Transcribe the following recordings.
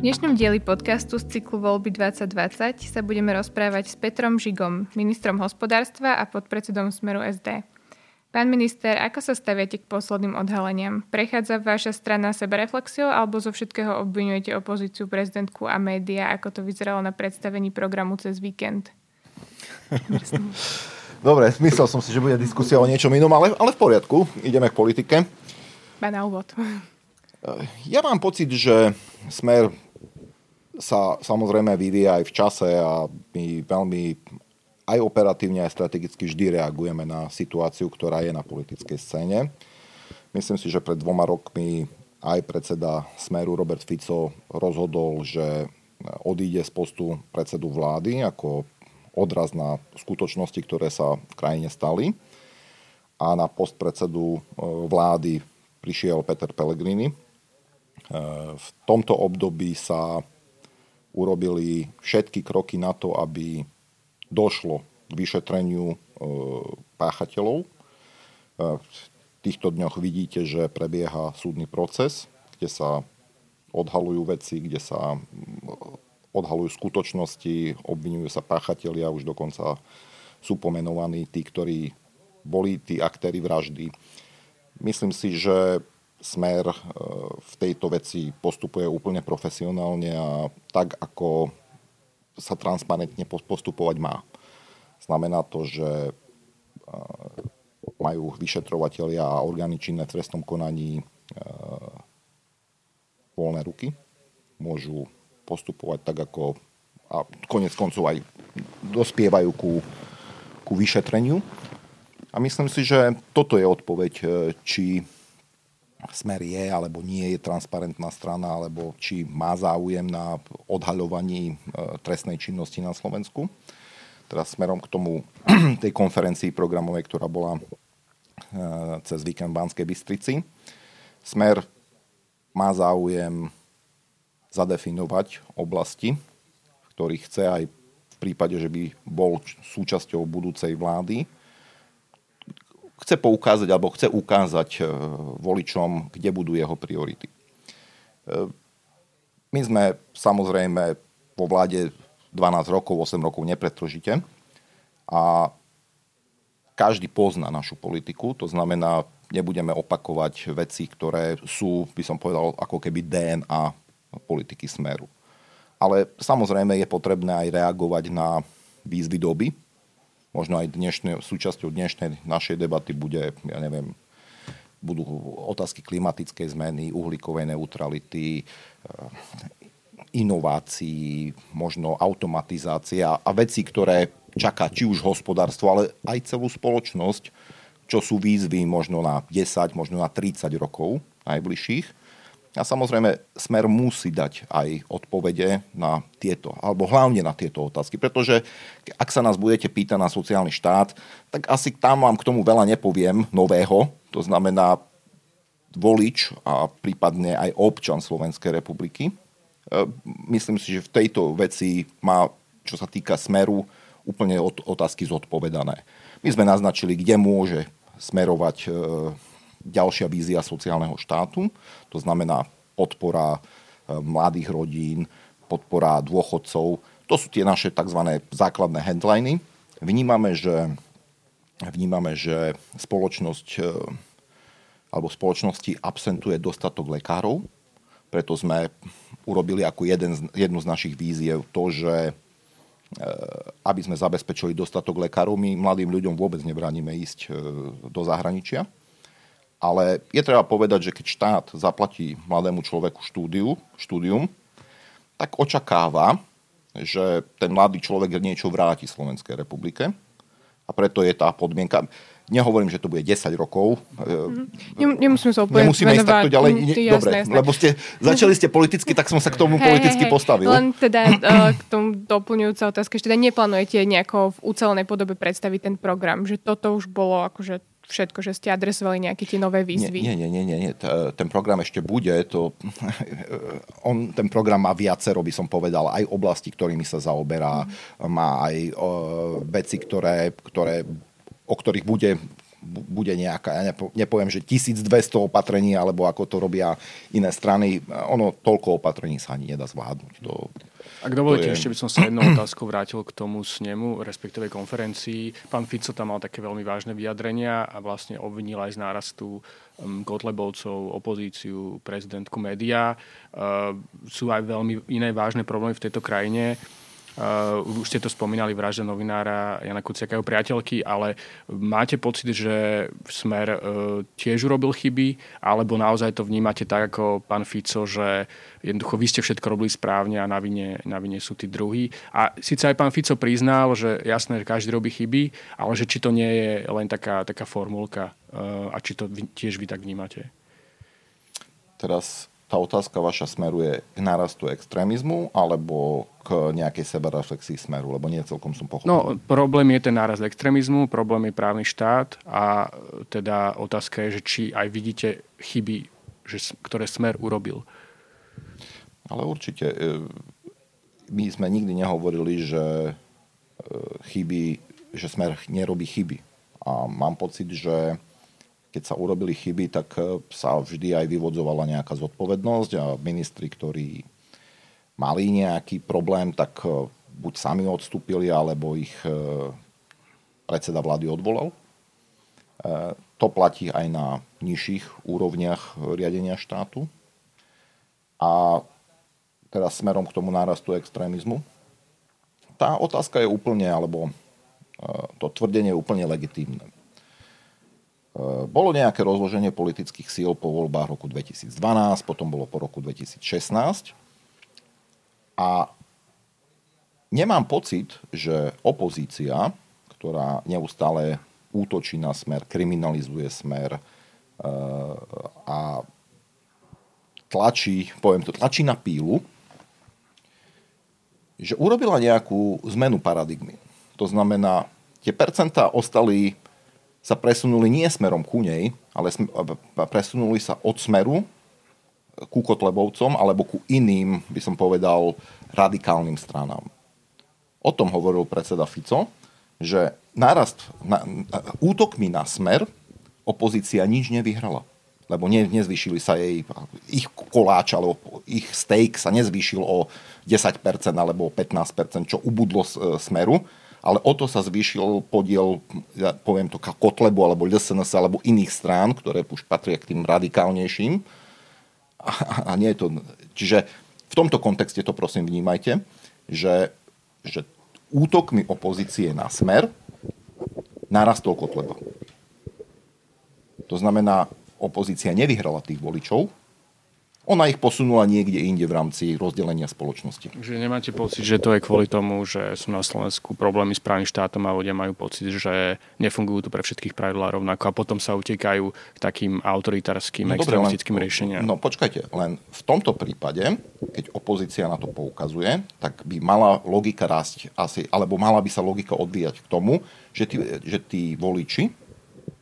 V dnešnom dieli podcastu z cyklu Voľby 2020 sa budeme rozprávať s Petrom Žigom, ministrom hospodárstva a podpredsedom Smeru SD. Pán minister, ako sa staviate k posledným odhaleniam? Prechádza vaša strana sebereflexiou alebo zo všetkého obvinujete opozíciu, prezidentku a média, ako to vyzeralo na predstavení programu cez víkend? Dobre, myslel som si, že bude diskusia o niečom inom, ale, ale v poriadku. Ideme k politike. na úvod. Ja mám pocit, že smer sa samozrejme vyvíja aj v čase a my veľmi aj operatívne, aj strategicky vždy reagujeme na situáciu, ktorá je na politickej scéne. Myslím si, že pred dvoma rokmi aj predseda Smeru Robert Fico rozhodol, že odíde z postu predsedu vlády ako odraz na skutočnosti, ktoré sa v krajine stali. A na post predsedu e, vlády prišiel Peter Pellegrini. E, v tomto období sa urobili všetky kroky na to, aby došlo k vyšetreniu e, páchateľov. E, v týchto dňoch vidíte, že prebieha súdny proces, kde sa odhalujú veci, kde sa odhalujú skutočnosti, obvinujú sa páchatelia, už dokonca sú pomenovaní tí, ktorí boli tí aktéry vraždy. Myslím si, že Smer e, v tejto veci postupuje úplne profesionálne a tak, ako sa transparentne postupovať má. Znamená to, že e, majú vyšetrovateľia a orgány činné v trestnom konaní e, voľné ruky. Môžu postupovať tak, ako a konec koncov aj dospievajú ku, ku vyšetreniu. A myslím si, že toto je odpoveď, či Smer je alebo nie je transparentná strana, alebo či má záujem na odhaľovaní e, trestnej činnosti na Slovensku. Teraz smerom k tomu tej konferencii programovej, ktorá bola e, cez víkend v Banskej Bystrici. Smer má záujem zadefinovať oblasti, ktorých chce aj v prípade, že by bol súčasťou budúcej vlády, chce poukázať alebo chce ukázať e, voličom, kde budú jeho priority. E, my sme samozrejme po vláde 12 rokov, 8 rokov nepretržite a každý pozná našu politiku, to znamená, nebudeme opakovať veci, ktoré sú, by som povedal, ako keby DNA politiky smeru. Ale samozrejme je potrebné aj reagovať na výzvy doby, možno aj dnešné, súčasťou dnešnej našej debaty bude, ja neviem, budú otázky klimatickej zmeny, uhlíkovej neutrality, eh, inovácií, možno automatizácia a veci, ktoré čaká či už hospodárstvo, ale aj celú spoločnosť, čo sú výzvy možno na 10, možno na 30 rokov najbližších a samozrejme, smer musí dať aj odpovede na tieto, alebo hlavne na tieto otázky, pretože ak sa nás budete pýtať na sociálny štát, tak asi tam vám k tomu veľa nepoviem nového, to znamená volič a prípadne aj občan Slovenskej republiky. E, myslím si, že v tejto veci má, čo sa týka smeru, úplne otázky zodpovedané. My sme naznačili, kde môže smerovať e, ďalšia vízia sociálneho štátu, to znamená podpora e, mladých rodín, podpora dôchodcov. To sú tie naše tzv. základné headliny. Vnímame, že, vnímame, že spoločnosť e, alebo spoločnosti absentuje dostatok lekárov, preto sme urobili ako jeden, jednu z našich víziev to, že e, aby sme zabezpečili dostatok lekárov, my mladým ľuďom vôbec nebránime ísť do zahraničia ale je treba povedať, že keď štát zaplatí mladému človeku štúdiu, štúdium, tak očakáva, že ten mladý človek niečo vráti Slovenskej republike. A preto je tá podmienka. Nehovorím, že to bude 10 rokov. Mm-hmm. Nemusíme sa úplne Nemusíme ísť takto ďalej. Ne, jasné, dobre, jasné. lebo ste, začali ste politicky, tak som sa k tomu hey, politicky hey, postavil. Len teda uh, k tomu doplňujúca otázka, že teda neplánujete nejako v ucelenej podobe predstaviť ten program, že toto už bolo akože všetko, že ste adresovali nejaké tie nové výzvy? Nie, nie, nie, nie, nie. Ten program ešte bude. To, on, ten program má viacero, by som povedal, aj oblasti, ktorými sa zaoberá. Mm. Má aj o, veci, ktoré, ktoré, o ktorých bude bude nejaká, ja nepoviem, že 1200 opatrení, alebo ako to robia iné strany. Ono, toľko opatrení sa ani nedá zvládnuť. To, ak dovolíte, je... ešte by som sa jednou otázkou vrátil k tomu snemu, respektíve konferencii. Pán Fico tam mal také veľmi vážne vyjadrenia a vlastne obvinil aj z nárastu Kotlebovcov, opozíciu, prezidentku média. Uh, sú aj veľmi iné vážne problémy v tejto krajine. Uh, už ste to spomínali, vražda novinára Jana Kuciaka jeho priateľky, ale máte pocit, že Smer uh, tiež urobil chyby, alebo naozaj to vnímate tak ako pán Fico, že jednoducho vy ste všetko robili správne a na vine, na vine sú tí druhí. A síce aj pán Fico priznal, že jasné, že každý robí chyby, ale že či to nie je len taká, taká formulka uh, a či to vy, tiež vy tak vnímate. Teraz tá otázka vaša smeruje k nárastu extrémizmu alebo k nejakej sebereflexii smeru, lebo nie celkom som pochopil. No, problém je ten nárast extrémizmu, problém je právny štát a teda otázka je, že či aj vidíte chyby, že, ktoré smer urobil. Ale určite. E, my sme nikdy nehovorili, že e, chyby, že smer nerobí chyby. A mám pocit, že keď sa urobili chyby, tak e, sa vždy aj vyvodzovala nejaká zodpovednosť a ministri, ktorí mali nejaký problém, tak e, buď sami odstúpili, alebo ich e, predseda vlády odvolal. To platí aj na nižších úrovniach riadenia štátu. A teraz smerom k tomu nárastu extrémizmu. Tá otázka je úplne, alebo to tvrdenie je úplne legitímne bolo nejaké rozloženie politických síl po voľbách roku 2012, potom bolo po roku 2016. A nemám pocit, že opozícia, ktorá neustále útočí na smer, kriminalizuje smer e, a tlačí, poviem to, tlačí na pílu, že urobila nejakú zmenu paradigmy. To znamená, tie percentá ostali sa presunuli nie smerom ku nej, ale presunuli sa od smeru ku Kotlebovcom alebo ku iným, by som povedal, radikálnym stranám. O tom hovoril predseda Fico, že nárast, na, útokmi na smer opozícia nič nevyhrala. Lebo ne, nezvýšili sa jej, ich koláč alebo ich steak sa nezvýšil o 10% alebo o 15%, čo ubudlo e, smeru ale o to sa zvýšil podiel, ja poviem to, Kotlebu alebo LSNS alebo iných strán, ktoré už patria k tým radikálnejším. A, a nie je to... Čiže v tomto kontexte to prosím vnímajte, že, že útokmi opozície na smer narastol Kotleba. To znamená, opozícia nevyhrala tých voličov, ona ich posunula niekde inde v rámci rozdelenia spoločnosti. Že nemáte pocit, že to je kvôli tomu, že sú na Slovensku problémy s právnym štátom a ľudia majú pocit, že nefungujú tu pre všetkých pravidlá rovnako a potom sa utekajú k takým autoritárskym, no, extremistickým len, riešeniam. No počkajte, len v tomto prípade, keď opozícia na to poukazuje, tak by mala logika rásť asi, alebo mala by sa logika odvíjať k tomu, že tí, že tí voliči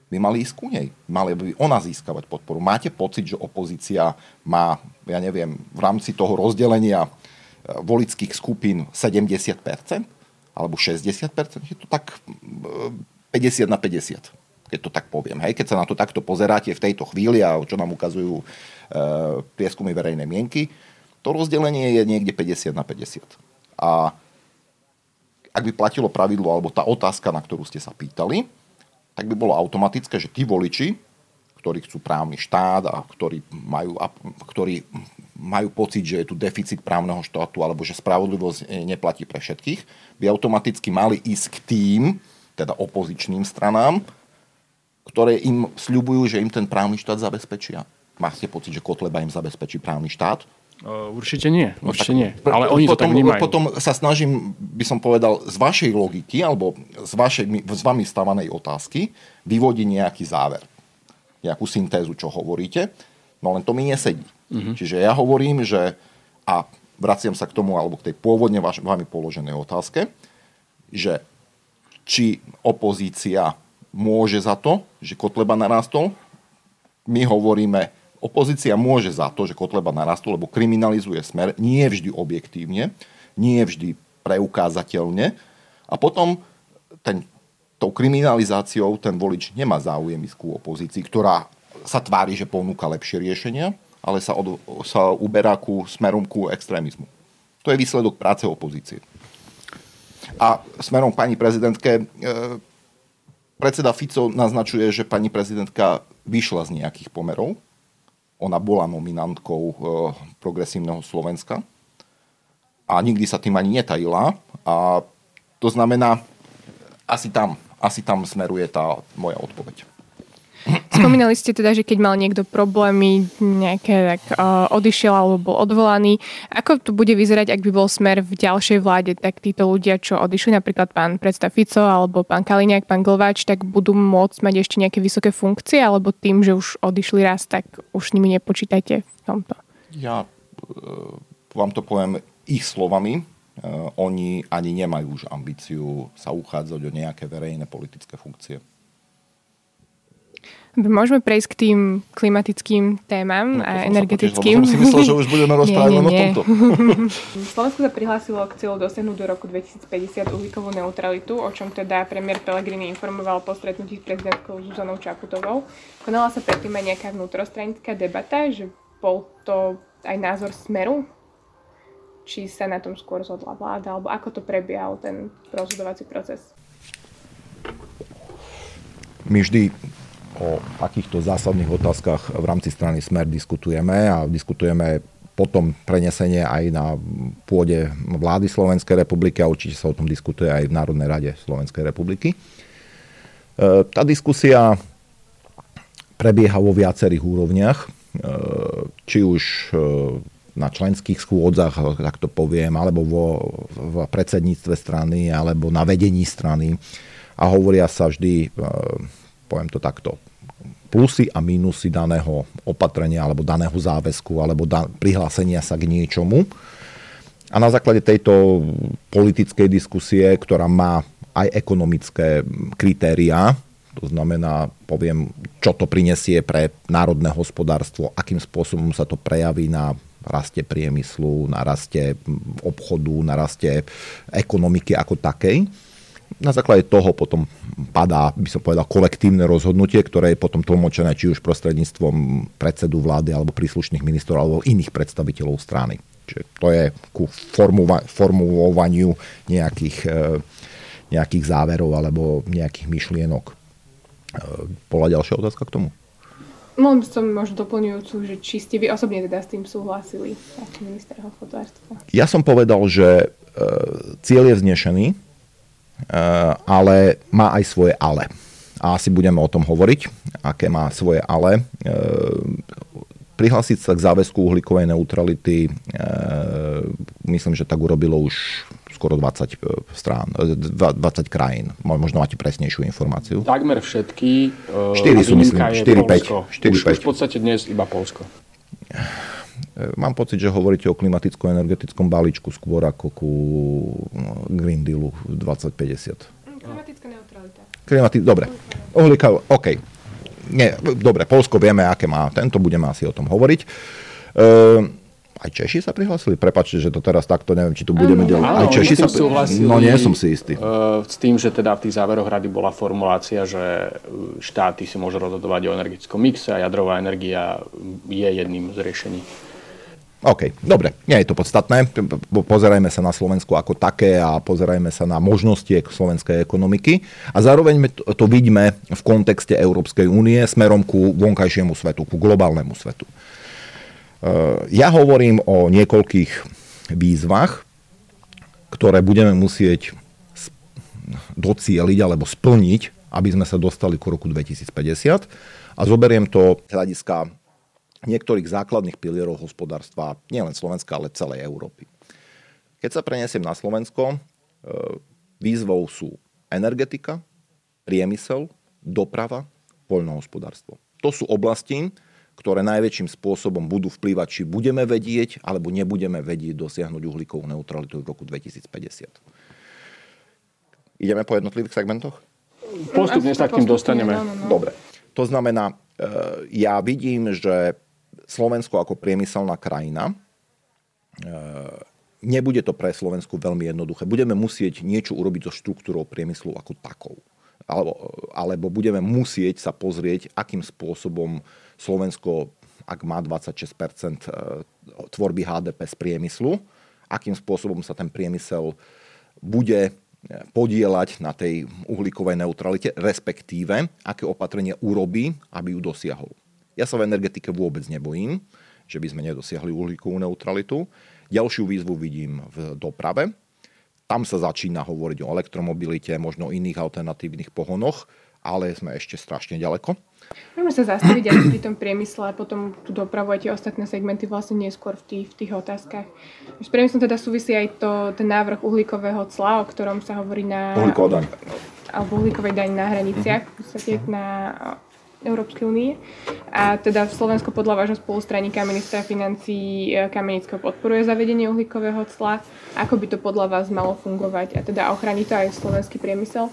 by mali ísť ku nej. Mali by ona získavať podporu. Máte pocit, že opozícia má, ja neviem, v rámci toho rozdelenia e, volických skupín 70%? Alebo 60%? Je to tak 50 e, na 50, keď to tak poviem. Hej? Keď sa na to takto pozeráte v tejto chvíli a čo nám ukazujú e, prieskumy verejnej mienky, to rozdelenie je niekde 50 na 50. A ak by platilo pravidlo, alebo tá otázka, na ktorú ste sa pýtali, tak by bolo automatické, že tí voliči, ktorí chcú právny štát a ktorí majú, ktorí majú pocit, že je tu deficit právneho štátu alebo že spravodlivosť neplatí pre všetkých, by automaticky mali ísť k tým, teda opozičným stranám, ktoré im sľubujú, že im ten právny štát zabezpečia. Máte pocit, že Kotleba im zabezpečí právny štát? Určite nie, no určite no, nie. Ale oni potom, to tak vnímajú. Potom sa snažím, by som povedal, z vašej logiky alebo z, vašej, z vami stavanej otázky vyvodiť nejaký záver. Nejakú syntézu, čo hovoríte. No len to mi nesedí. Uh-huh. Čiže ja hovorím, že a vraciam sa k tomu, alebo k tej pôvodne vaš, vami položenej otázke, že či opozícia môže za to, že Kotleba narastol, my hovoríme, Opozícia môže za to, že Kotleba narastol, lebo kriminalizuje smer, nie vždy objektívne, nie vždy preukázateľne. A potom ten tou kriminalizáciou ten volič nemá záujem ísť ku opozícii, ktorá sa tvári, že ponúka lepšie riešenia, ale sa, od, sa uberá ku smerom ku extrémizmu. To je výsledok práce opozície. A smerom pani prezidentke, e, predseda Fico naznačuje, že pani prezidentka vyšla z nejakých pomerov. Ona bola nominantkou e, progresívneho Slovenska a nikdy sa tým ani netajila. A to znamená, asi tam, asi tam smeruje tá moja odpoveď. Spomínali ste teda, že keď mal niekto problémy, nejaké tak uh, odišiel alebo bol odvolaný. Ako to bude vyzerať, ak by bol smer v ďalšej vláde, tak títo ľudia, čo odišli, napríklad pán predstav Fico alebo pán Kaliňák, pán Glváč, tak budú môcť mať ešte nejaké vysoké funkcie, alebo tým, že už odišli raz, tak už s nimi nepočítajte v tomto? Ja uh, vám to poviem ich slovami. Uh, oni ani nemajú už ambíciu sa uchádzať o nejaké verejné politické funkcie. Môžeme prejsť k tým klimatickým témam no, a energetickým. Som si myslel, že už budeme rozprávať len o tomto. Slovensko sa prihlásilo k cieľu dosiahnuť do roku 2050 uhlíkovú neutralitu, o čom teda premiér Pellegrini informoval po stretnutí s prezidentkou Zuzanou Čaputovou. Konala sa predtým aj nejaká vnútrostranická debata, že bol to aj názor Smeru? Či sa na tom skôr zhodla vláda, alebo ako to prebiehal ten rozhodovací proces? My vždy o takýchto zásadných otázkach v rámci strany Smer diskutujeme a diskutujeme potom prenesenie aj na pôde vlády Slovenskej republiky a určite sa o tom diskutuje aj v Národnej rade Slovenskej republiky. E, tá diskusia prebieha vo viacerých úrovniach, e, či už e, na členských schôdzach, tak to poviem, alebo vo, v predsedníctve strany, alebo na vedení strany. A hovoria sa vždy, poviem to takto, plusy a mínusy daného opatrenia alebo daného záväzku alebo da- prihlásenia sa k niečomu. A na základe tejto politickej diskusie, ktorá má aj ekonomické kritériá, to znamená, poviem, čo to prinesie pre národné hospodárstvo, akým spôsobom sa to prejaví na raste priemyslu, na raste obchodu, na raste ekonomiky ako takej na základe toho potom padá, by som povedal, kolektívne rozhodnutie, ktoré je potom tlmočené či už prostredníctvom predsedu vlády alebo príslušných ministrov alebo iných predstaviteľov strany. Čiže to je ku formula- formulovaniu nejakých, e, nejakých záverov alebo nejakých myšlienok. E, bola ďalšia otázka k tomu? Len som možno doplňujúcu, že či ste vy osobne teda s tým súhlasili ako minister hospodárstva. Ja som povedal, že e, cieľ je vznešený, ale má aj svoje ale. A asi budeme o tom hovoriť, aké má svoje ale. Eh, prihlásiť sa k záväzku uhlíkovej neutrality, eh, myslím, že tak urobilo už skoro 20 strán, 20 krajín. Možno máte presnejšiu informáciu. Takmer všetky. 4 sú, myslím, 4, 5. 4, už, 5. už v podstate dnes iba Polsko. Mám pocit, že hovoríte o klimaticko-energetickom balíčku skôr ako ku no, Green Dealu 2050. Klimatická neutralita. Klimati- dobre. Uhlíka, OK. Nie, dobre, Polsko vieme, aké má. Tento budeme asi o tom hovoriť. Uh, aj Češi sa prihlásili? Prepačte, že to teraz takto neviem, či tu budeme ďalej. Aj Češi sa prihlásili. No nie som si istý. Uh, s tým, že teda v tých záveroch rady bola formulácia, že štáty si môžu rozhodovať o energetickom mixe a jadrová energia je jedným z riešení. OK, dobre, nie je to podstatné. Pozerajme sa na Slovensko ako také a pozerajme sa na možnosti slovenskej ekonomiky. A zároveň to vidíme v kontexte Európskej únie smerom ku vonkajšiemu svetu, ku globálnemu svetu. E, ja hovorím o niekoľkých výzvach, ktoré budeme musieť docieliť alebo splniť, aby sme sa dostali ku roku 2050. A zoberiem to z hľadiska niektorých základných pilierov hospodárstva nielen Slovenska, ale celej Európy. Keď sa preniesiem na Slovensko, e, výzvou sú energetika, priemysel, doprava, poľnohospodárstvo. To sú oblasti, ktoré najväčším spôsobom budú vplývať, či budeme vedieť, alebo nebudeme vedieť dosiahnuť uhlíkovú neutralitu v roku 2050. Ideme po jednotlivých segmentoch? Postupne sa k tým dostaneme. Dobre. To znamená, e, ja vidím, že Slovensko ako priemyselná krajina, e, nebude to pre Slovensku veľmi jednoduché. Budeme musieť niečo urobiť so štruktúrou priemyslu ako takou. alebo, alebo budeme musieť sa pozrieť, akým spôsobom Slovensko, ak má 26% tvorby HDP z priemyslu, akým spôsobom sa ten priemysel bude podielať na tej uhlíkovej neutralite, respektíve aké opatrenie urobí, aby ju dosiahol. Ja sa v energetike vôbec nebojím, že by sme nedosiahli uhlíkovú neutralitu. Ďalšiu výzvu vidím v doprave. Tam sa začína hovoriť o elektromobilite, možno iných alternatívnych pohonoch, ale sme ešte strašne ďaleko. Môžeme sa zastaviť aj pri tom priemysle a potom tu dopravu aj tie ostatné segmenty vlastne neskôr v tých, v tých otázkach. S priemyslom teda súvisí aj to, ten návrh uhlíkového cla, o ktorom sa hovorí na... Uhlíková daň. Alebo uhlíkovej daň na hraniciach, v podstate na Európskej únie. A teda Slovensko podľa vášho spolustraníka ministra financí e, Kamenického podporuje zavedenie uhlíkového cla. Ako by to podľa vás malo fungovať a teda ochrani to aj slovenský priemysel?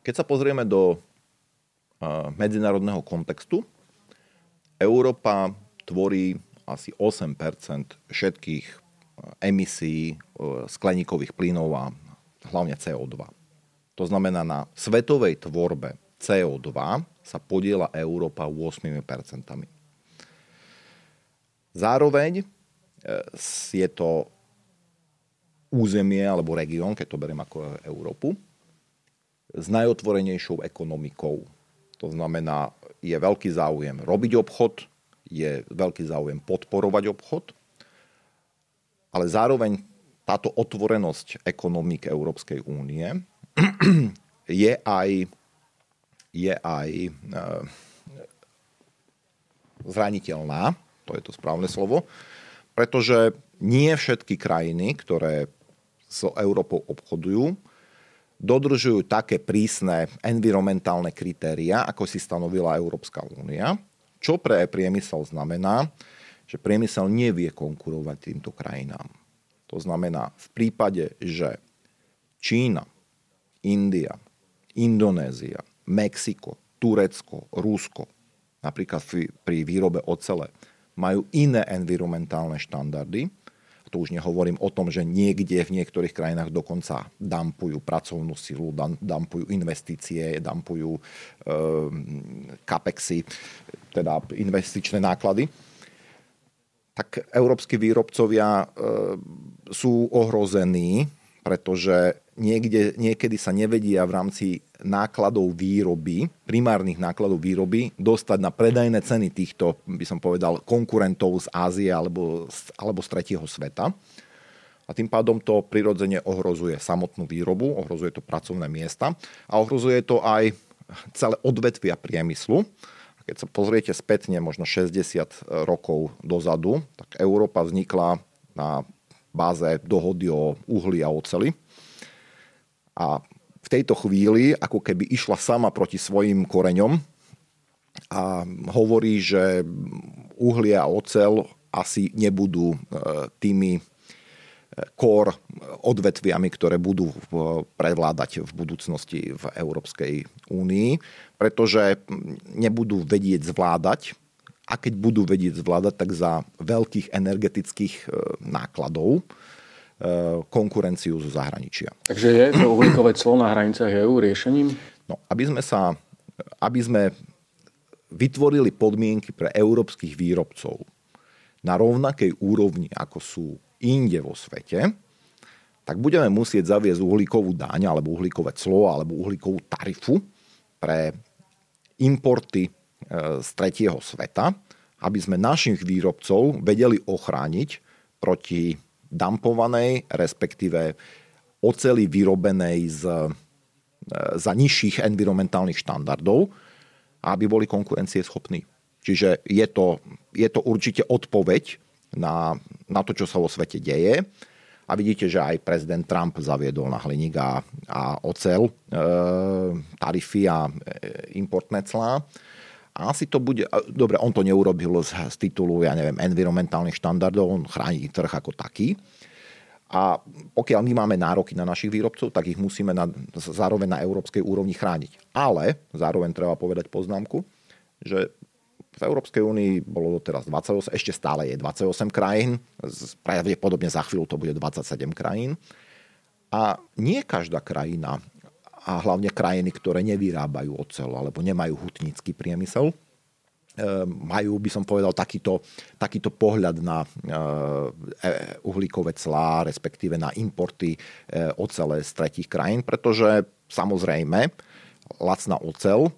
Keď sa pozrieme do medzinárodného kontextu. Európa tvorí asi 8% všetkých emisí skleníkových plynov a hlavne CO2. To znamená, na svetovej tvorbe CO2 sa podiela Európa 8% Zároveň e, je to územie alebo región, keď to beriem ako Európu, s najotvorenejšou ekonomikou. To znamená, je veľký záujem robiť obchod, je veľký záujem podporovať obchod, ale zároveň táto otvorenosť ekonomik Európskej únie je aj, je aj e, zraniteľná, to je to správne slovo, pretože nie všetky krajiny, ktoré s Európou obchodujú, dodržujú také prísne environmentálne kritéria, ako si stanovila Európska únia, čo pre priemysel znamená, že priemysel nevie konkurovať týmto krajinám. To znamená, v prípade, že Čína, India, Indonézia, Mexiko, Turecko, Rusko, napríklad pri výrobe ocele, majú iné environmentálne štandardy, to už nehovorím o tom, že niekde v niektorých krajinách dokonca dampujú pracovnú silu, dampujú investície, dampujú e, kapexy, teda investičné náklady. Tak európsky výrobcovia e, sú ohrození, pretože niekde, niekedy sa nevedia v rámci nákladov výroby, primárnych nákladov výroby, dostať na predajné ceny týchto, by som povedal, konkurentov z Ázie alebo, alebo z tretieho sveta. A tým pádom to prirodzene ohrozuje samotnú výrobu, ohrozuje to pracovné miesta a ohrozuje to aj celé odvetvia priemyslu. Keď sa pozriete spätne možno 60 rokov dozadu, tak Európa vznikla na báze dohody o uhli a oceli a v tejto chvíli ako keby išla sama proti svojim koreňom a hovorí, že uhlie a ocel asi nebudú e, tými e, core odvetviami, ktoré budú prevládať v budúcnosti v Európskej únii, pretože nebudú vedieť zvládať. A keď budú vedieť zvládať, tak za veľkých energetických e, nákladov konkurenciu zo zahraničia. Takže je to uhlíkové clo na hranicách EU riešením? No, aby sme sa, aby sme vytvorili podmienky pre európskych výrobcov na rovnakej úrovni, ako sú inde vo svete, tak budeme musieť zaviesť uhlíkovú daň alebo uhlíkové clo alebo uhlíkovú tarifu pre importy eh, z tretieho sveta, aby sme našich výrobcov vedeli ochrániť proti dampovanej, respektíve oceli vyrobenej z, e, za nižších environmentálnych štandardov, aby boli konkurencieschopní. Čiže je to, je to určite odpoveď na, na to, čo sa vo svete deje. A vidíte, že aj prezident Trump zaviedol na hliník a, a ocel e, tarify a e, importné clá. A asi to bude, dobre, on to neurobil z, z titulu, ja neviem, environmentálnych štandardov, on chráni trh ako taký. A pokiaľ my máme nároky na našich výrobcov, tak ich musíme na, zároveň na európskej úrovni chrániť. Ale zároveň treba povedať poznámku, že v Európskej únii bolo doteraz 28, ešte stále je 28 krajín, pravdepodobne za chvíľu to bude 27 krajín. A nie každá krajina a hlavne krajiny, ktoré nevyrábajú ocel alebo nemajú hutnícky priemysel, majú, by som povedal, takýto, takýto pohľad na uhlíkové clá, respektíve na importy ocele z tretich krajín, pretože samozrejme lacná ocel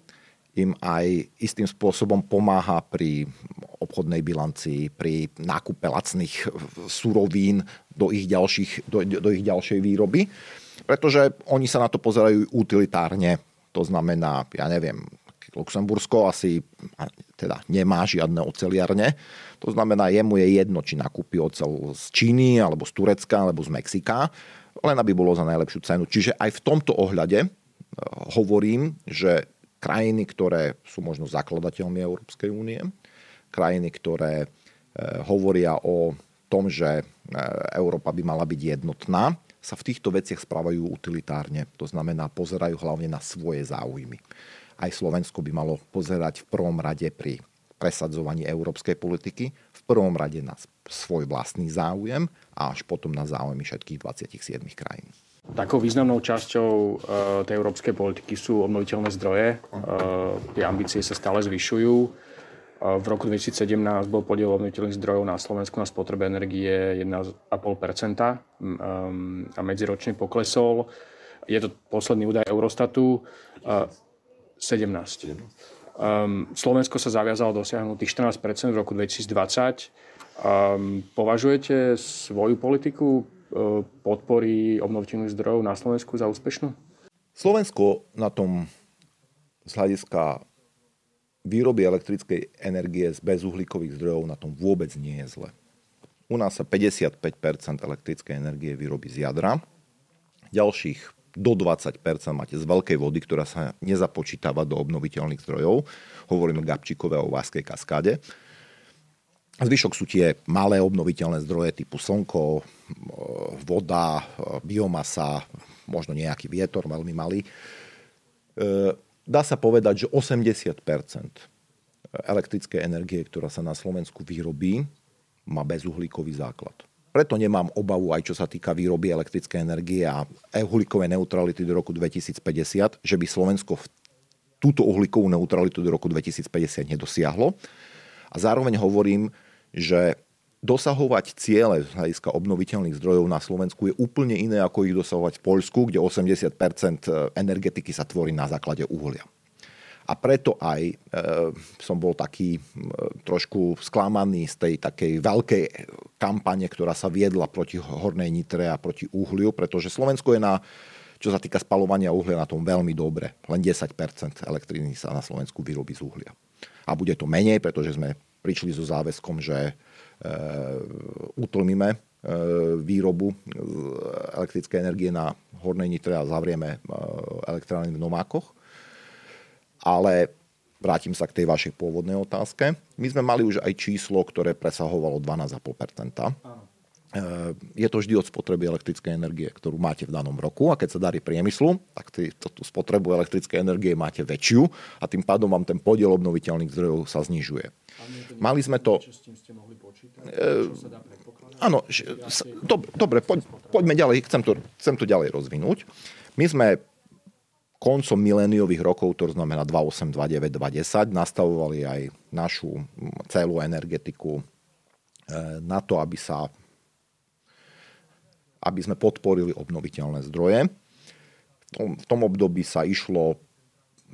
im aj istým spôsobom pomáha pri obchodnej bilancii, pri nákupe lacných surovín do ich, ďalších, do, do ich ďalšej výroby, pretože oni sa na to pozerajú utilitárne. To znamená, ja neviem, Luxembursko asi teda nemá žiadne oceliarne. To znamená, jemu je jedno, či nakúpi ocel z Číny, alebo z Turecka, alebo z Mexika, len aby bolo za najlepšiu cenu. Čiže aj v tomto ohľade eh, hovorím, že krajiny, ktoré sú možno zakladateľmi Európskej únie, krajiny, ktoré e, hovoria o tom, že e, Európa by mala byť jednotná, sa v týchto veciach správajú utilitárne. To znamená, pozerajú hlavne na svoje záujmy. Aj Slovensko by malo pozerať v prvom rade pri presadzovaní európskej politiky, v prvom rade na svoj vlastný záujem a až potom na záujmy všetkých 27 krajín. Takou významnou časťou uh, tej európskej politiky sú obnoviteľné zdroje. Uh, tie ambície sa stále zvyšujú. V roku 2017 bol podiel obnoviteľných zdrojov na Slovensku na spotrebe energie 1,5 um, a medziročne poklesol. Je to posledný údaj Eurostatu. Uh, 17. Um, Slovensko sa zaviazalo dosiahnuť tých 14 v roku 2020. Um, považujete svoju politiku podpory obnoviteľných zdrojov na Slovensku za úspešnú? Slovensko na tom z hľadiska výroby elektrickej energie z bezuhlíkových zdrojov na tom vôbec nie je zle. U nás sa 55% elektrickej energie vyrobí z jadra, ďalších do 20% máte z veľkej vody, ktorá sa nezapočítava do obnoviteľných zdrojov. Hovoríme Gabčíkové o Váskej kaskáde. Zvyšok sú tie malé obnoviteľné zdroje typu slnko, voda, biomasa, možno nejaký vietor veľmi malý. Dá sa povedať, že 80% elektrickej energie, ktorá sa na Slovensku vyrobí, má bezuhlíkový základ. Preto nemám obavu aj čo sa týka výroby elektrickej energie a uhlíkovej neutrality do roku 2050, že by Slovensko túto uhlíkovú neutralitu do roku 2050 nedosiahlo. A zároveň hovorím, že dosahovať ciele z hľadiska obnoviteľných zdrojov na Slovensku je úplne iné, ako ich dosahovať v Poľsku, kde 80% energetiky sa tvorí na základe uhlia. A preto aj e, som bol taký e, trošku sklamaný z tej takej veľkej kampane, ktorá sa viedla proti Hornej Nitre a proti uhliu, pretože Slovensko je na, čo sa týka spalovania uhlia, na tom veľmi dobre. Len 10% elektriny sa na Slovensku vyrobí z uhlia. A bude to menej, pretože sme prišli so záväzkom, že utlmíme e, výrobu elektrickej energie na Hornej Nitre a zavrieme e, elektrárny v Nomákoch. Ale vrátim sa k tej vašej pôvodnej otázke. My sme mali už aj číslo, ktoré presahovalo 12,5%. Je to vždy od spotreby elektrickej energie, ktorú máte v danom roku a keď sa darí priemyslu, tak tú spotrebu elektrickej energie máte väčšiu a tým pádom vám ten podiel obnoviteľných zdrojov sa znižuje. Mali sme to... E, áno, dobre, poď, poďme ďalej, chcem to, chcem to ďalej rozvinúť. My sme koncom miléniových rokov, to znamená 28, 29, 2010, nastavovali aj našu celú energetiku e, na to, aby sa aby sme podporili obnoviteľné zdroje. V tom období sa išlo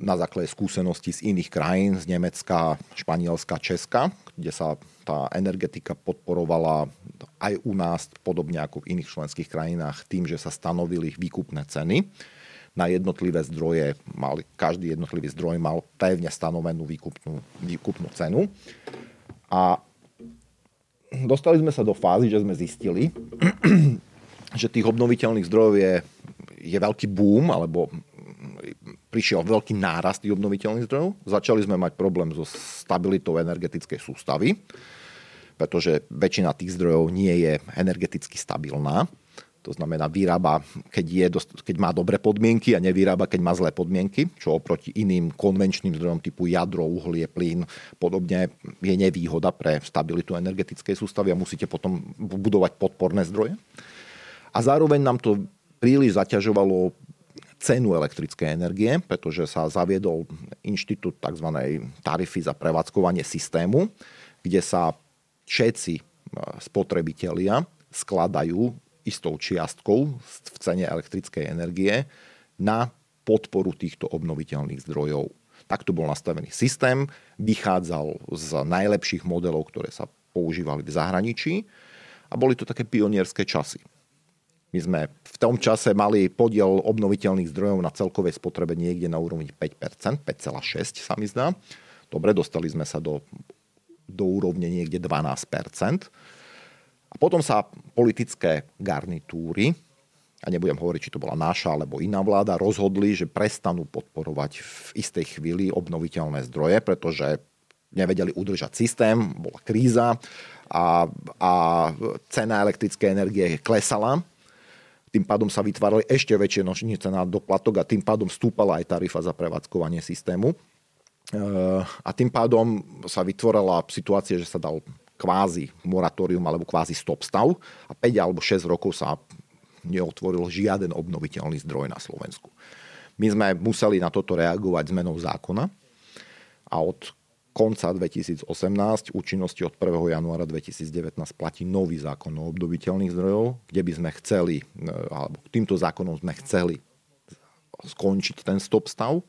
na základe skúseností z iných krajín, z Nemecka, Španielska, Česka, kde sa tá energetika podporovala aj u nás, podobne ako v iných členských krajinách, tým, že sa stanovili výkupné ceny na jednotlivé zdroje. Mali, každý jednotlivý zdroj mal pevne stanovenú výkupnú, výkupnú cenu. A dostali sme sa do fázy, že sme zistili, že tých obnoviteľných zdrojov je, je veľký boom, alebo prišiel veľký nárast tých obnoviteľných zdrojov. Začali sme mať problém so stabilitou energetickej sústavy, pretože väčšina tých zdrojov nie je energeticky stabilná. To znamená, vyrába, keď, je keď má dobré podmienky a nevyrába, keď má zlé podmienky, čo oproti iným konvenčným zdrojom typu jadro, uhlie, plyn, podobne je nevýhoda pre stabilitu energetickej sústavy a musíte potom budovať podporné zdroje. A zároveň nám to príliš zaťažovalo cenu elektrickej energie, pretože sa zaviedol inštitút tzv. tarify za prevádzkovanie systému, kde sa všetci spotrebitelia skladajú istou čiastkou v cene elektrickej energie na podporu týchto obnoviteľných zdrojov. Takto bol nastavený systém, vychádzal z najlepších modelov, ktoré sa používali v zahraničí a boli to také pionierské časy. My sme v tom čase mali podiel obnoviteľných zdrojov na celkovej spotrebe niekde na úrovni 5%, 5,6 sa mi zdá. Dobre, dostali sme sa do, do úrovne niekde 12%. A potom sa politické garnitúry, a nebudem hovoriť, či to bola naša alebo iná vláda, rozhodli, že prestanú podporovať v istej chvíli obnoviteľné zdroje, pretože nevedeli udržať systém, bola kríza a, a cena elektrickej energie klesala tým pádom sa vytvárali ešte väčšie nožnice na doplatok a tým pádom stúpala aj tarifa za prevádzkovanie systému. Eh, a tým pádom sa vytvorila situácia, že sa dal kvázi moratórium alebo kvázi stop stav a 5 alebo 6 rokov sa neotvoril žiaden obnoviteľný zdroj na Slovensku. My sme museli na toto reagovať zmenou zákona a od konca 2018, účinnosti od 1. januára 2019 platí nový zákon o obnoviteľných zdrojov, kde by sme chceli, e, alebo týmto zákonom sme chceli skončiť ten stop stav. E,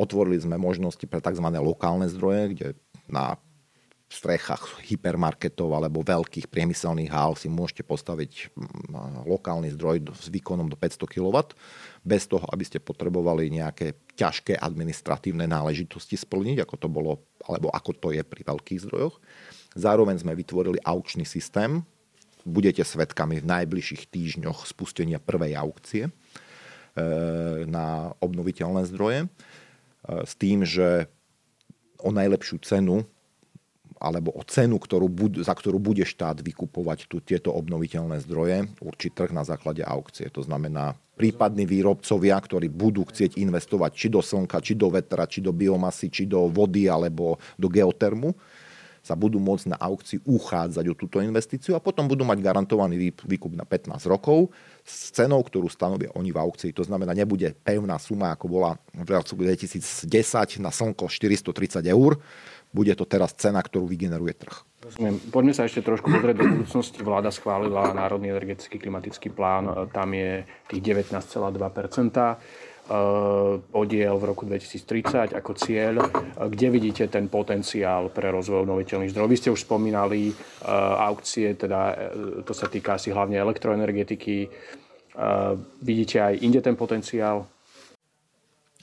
otvorili sme možnosti pre tzv. lokálne zdroje, kde na strechách hypermarketov alebo veľkých priemyselných hál si môžete postaviť lokálny zdroj s výkonom do 500 kW, bez toho, aby ste potrebovali nejaké ťažké administratívne náležitosti splniť, ako to bolo, alebo ako to je pri veľkých zdrojoch. Zároveň sme vytvorili aukčný systém. Budete svetkami v najbližších týždňoch spustenia prvej aukcie e, na obnoviteľné zdroje e, s tým, že o najlepšiu cenu alebo o cenu, ktorú, za ktorú bude štát vykupovať tu, tieto obnoviteľné zdroje, určí trh na základe aukcie. To znamená, prípadní výrobcovia, ktorí budú chcieť investovať či do slnka, či do vetra, či do biomasy, či do vody alebo do geotermu, sa budú môcť na aukcii uchádzať o túto investíciu a potom budú mať garantovaný výkup na 15 rokov s cenou, ktorú stanovia oni v aukcii. To znamená, nebude pevná suma, ako bola v roku 2010 na slnko 430 eur, bude to teraz cena, ktorú vygeneruje trh. Rozumiem. Poďme sa ešte trošku pozrieť do budúcnosti. Vláda schválila Národný energetický klimatický plán, tam je tých 19,2% podiel v roku 2030 ako cieľ. Kde vidíte ten potenciál pre rozvoj obnoviteľných zdrojov? Vy ste už spomínali aukcie, teda to sa týka asi hlavne elektroenergetiky. Vidíte aj inde ten potenciál?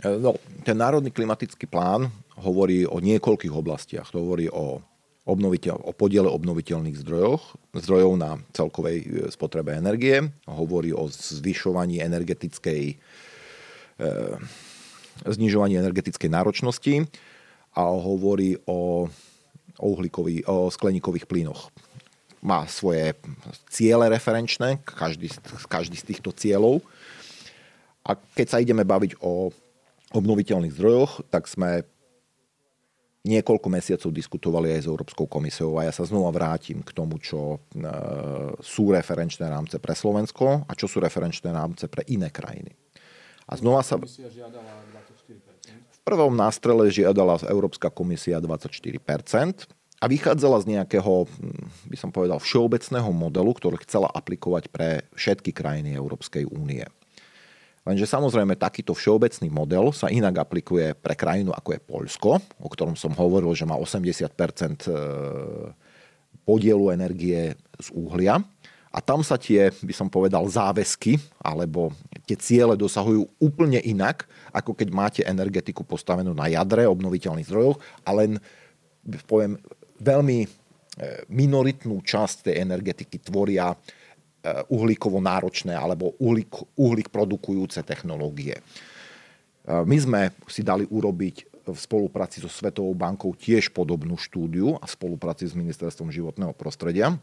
No, ten Národný klimatický plán hovorí o niekoľkých oblastiach. To hovorí o, obnoviteľ, o podiele obnoviteľných zdrojoch, zdrojov na celkovej e, spotrebe energie. Hovorí o zvyšovaní energetickej e, znižovaní energetickej náročnosti a hovorí o, o, uhlíkový, o skleníkových plynoch. Má svoje ciele referenčné, každý, každý z týchto cieľov. A keď sa ideme baviť o obnoviteľných zdrojoch, tak sme niekoľko mesiacov diskutovali aj s Európskou komisiou a ja sa znova vrátim k tomu, čo e, sú referenčné rámce pre Slovensko a čo sú referenčné rámce pre iné krajiny. A znova sa... V prvom nástrele žiadala Európska komisia 24% a vychádzala z nejakého, hm, by som povedal, všeobecného modelu, ktorý chcela aplikovať pre všetky krajiny Európskej únie. Lenže samozrejme takýto všeobecný model sa inak aplikuje pre krajinu ako je Poľsko, o ktorom som hovoril, že má 80 e, podielu energie z uhlia. A tam sa tie, by som povedal, záväzky alebo tie ciele dosahujú úplne inak, ako keď máte energetiku postavenú na jadre obnoviteľných zdrojov a len, poviem, veľmi e, minoritnú časť tej energetiky tvoria uhlíkovo náročné alebo uhlík, uhlík produkujúce technológie. Eh, my sme si dali urobiť v spolupráci so Svetovou bankou tiež podobnú štúdiu a v spolupráci s Ministerstvom životného prostredia,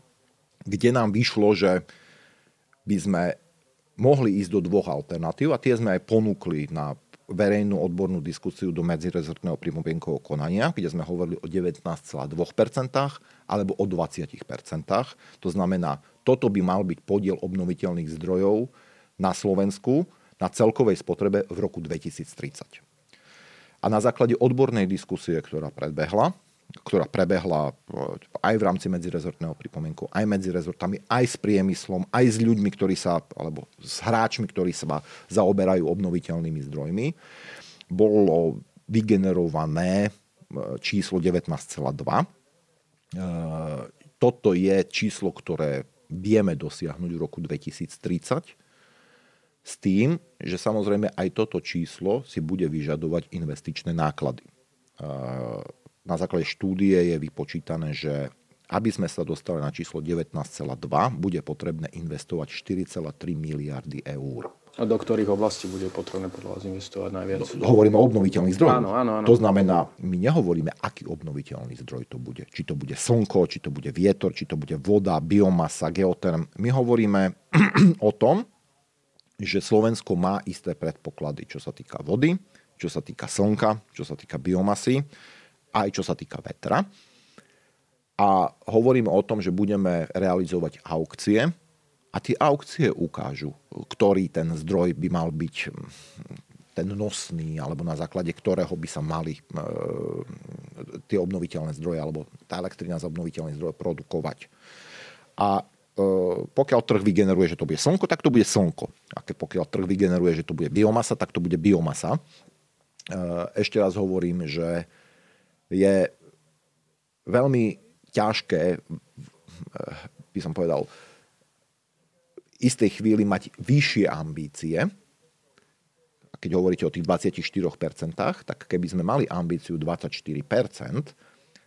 kde nám vyšlo, že by sme mohli ísť do dvoch alternatív a tie sme aj ponúkli na verejnú odbornú diskusiu do medzirezortného pripomienkového konania, kde sme hovorili o 19,2% alebo o 20%. To znamená, toto by mal byť podiel obnoviteľných zdrojov na Slovensku na celkovej spotrebe v roku 2030. A na základe odbornej diskusie, ktorá predbehla, ktorá prebehla e, aj v rámci medzirezortného pripomienku, aj medzi rezortami, aj s priemyslom, aj s ľuďmi, ktorí sa, alebo s hráčmi, ktorí sa zaoberajú obnoviteľnými zdrojmi, bolo vygenerované e, číslo 19,2. E, toto je číslo, ktoré vieme dosiahnuť v roku 2030 s tým, že samozrejme aj toto číslo si bude vyžadovať investičné náklady. Na základe štúdie je vypočítané, že aby sme sa dostali na číslo 19,2, bude potrebné investovať 4,3 miliardy eur. A do ktorých oblastí bude potrebné podľa vás investovať najviac? Hovoríme o obnoviteľných zdrojoch. Áno, áno, áno. To znamená, my nehovoríme, aký obnoviteľný zdroj to bude. Či to bude slnko, či to bude vietor, či to bude voda, biomasa, geoterm. My hovoríme o tom, že Slovensko má isté predpoklady, čo sa týka vody, čo sa týka slnka, čo sa týka biomasy, aj čo sa týka vetra. A hovoríme o tom, že budeme realizovať aukcie, a tie aukcie ukážu, ktorý ten zdroj by mal byť hm, ten nosný, alebo na základe ktorého by sa mali e, tie obnoviteľné zdroje, alebo tá elektrina z obnoviteľných zdrojov produkovať. A e, pokiaľ trh vygeneruje, že to bude slnko, tak to bude slnko. A keď pokiaľ trh vygeneruje, že to bude biomasa, tak to bude biomasa. E, ešte raz hovorím, že je veľmi ťažké, e, by som povedal, istej chvíli mať vyššie ambície, a keď hovoríte o tých 24%, tak keby sme mali ambíciu 24%,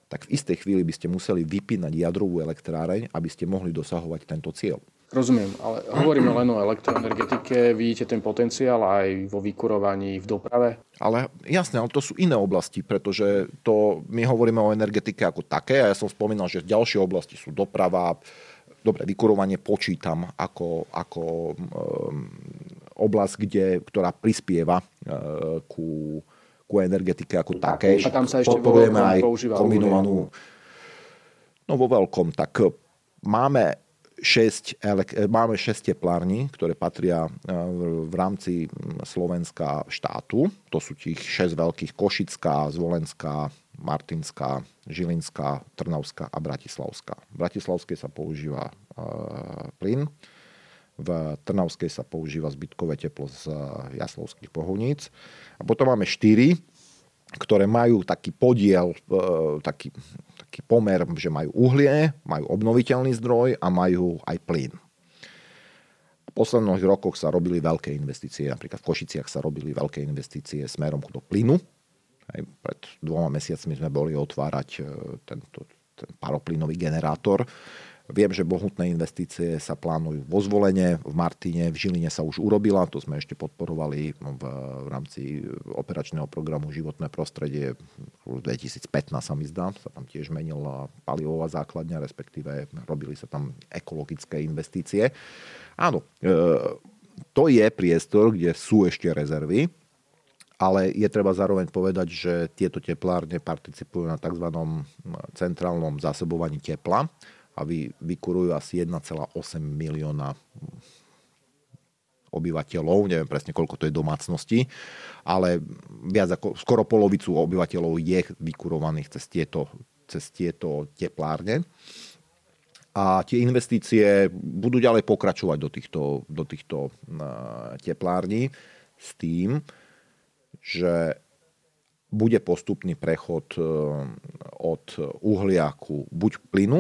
tak v istej chvíli by ste museli vypínať jadrovú elektráreň, aby ste mohli dosahovať tento cieľ. Rozumiem, ale hovoríme len o elektroenergetike, vidíte ten potenciál aj vo vykurovaní, v doprave? Ale jasné, ale to sú iné oblasti, pretože to, my hovoríme o energetike ako také a ja som spomínal, že ďalšie oblasti sú doprava, dobre, vykurovanie počítam ako, ako um, oblasť, kde, ktorá prispieva uh, ku, ku energetike ako takej. A tam sa ešte Podporujeme aj kombinovanú. No vo veľkom, tak máme 6, máme 6 teplární, ktoré patria v rámci Slovenska štátu. To sú tých 6 veľkých Košická, Zvolenská, Martinská, Žilinská, Trnavská a Bratislavská. V Bratislavskej sa používa uh, plyn, v Trnavskej sa používa zbytkové teplo z jaslovských pohovníc. A potom máme štyri, ktoré majú taký podiel, taký, taký pomer, že majú uhlie, majú obnoviteľný zdroj a majú aj plyn. V posledných rokoch sa robili veľké investície, napríklad v Košiciach sa robili veľké investície smerom do plynu, aj pred dvoma mesiacmi sme boli otvárať e, tento, ten paroplynový generátor. Viem, že bohutné investície sa plánujú vo zvolenie, v Martine, v Žiline sa už urobila, to sme ešte podporovali v, v rámci operačného programu Životné prostredie v 2015 sa mi zdá, sa tam tiež menila palivová základňa, respektíve robili sa tam ekologické investície. Áno, e, to je priestor, kde sú ešte rezervy, ale je treba zároveň povedať, že tieto teplárne participujú na tzv. centrálnom zásobovaní tepla a vy, vykurujú asi 1,8 milióna obyvateľov, neviem presne koľko to je domácnosti, ale viac ako skoro polovicu obyvateľov je vykurovaných cez tieto, cez tieto teplárne. A tie investície budú ďalej pokračovať do týchto, do týchto teplární s tým, že bude postupný prechod e, od uhlia ku buď plynu,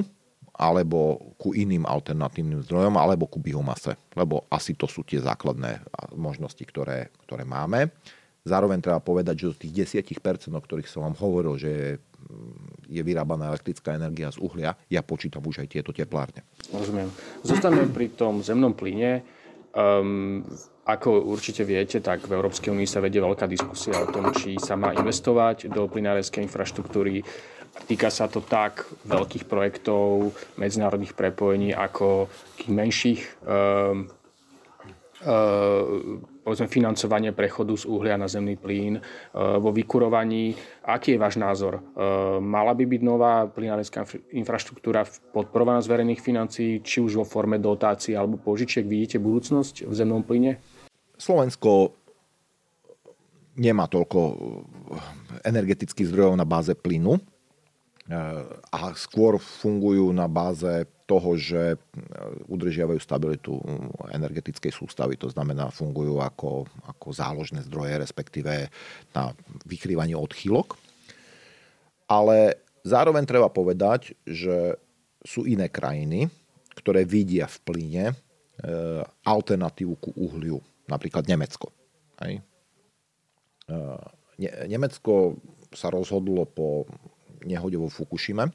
alebo ku iným alternatívnym zdrojom, alebo ku biomase. Lebo asi to sú tie základné možnosti, ktoré, ktoré máme. Zároveň treba povedať, že z tých 10%, o ktorých som vám hovoril, že je vyrábaná elektrická energia z uhlia, ja počítam už aj tieto teplárne. Rozumiem. Zostaneme pri tom zemnom plyne. Um, ako určite viete, tak v Európskej únii sa vedie veľká diskusia o tom, či sa má investovať do plináreskej infraštruktúry. Týka sa to tak veľkých projektov, medzinárodných prepojení, ako tých menších um, povedzme, financovanie prechodu z uhlia na zemný plyn, uh, vo vykurovaní. Aký je váš názor? Mala by byť nová plinárenská infraštruktúra podporovaná z verejných financií, či už vo forme dotácií alebo požičiek? Vidíte budúcnosť v zemnom plyne? Slovensko nemá toľko energetických zdrojov na báze plynu a skôr fungujú na báze toho, že udržiavajú stabilitu energetickej sústavy. To znamená, fungujú ako, ako záložné zdroje, respektíve na vykrývanie odchýlok. Ale zároveň treba povedať, že sú iné krajiny, ktoré vidia v plyne e, alternatívu ku uhliu. Napríklad Nemecko. Hej. Nemecko sa rozhodlo po nehode vo Fukushime,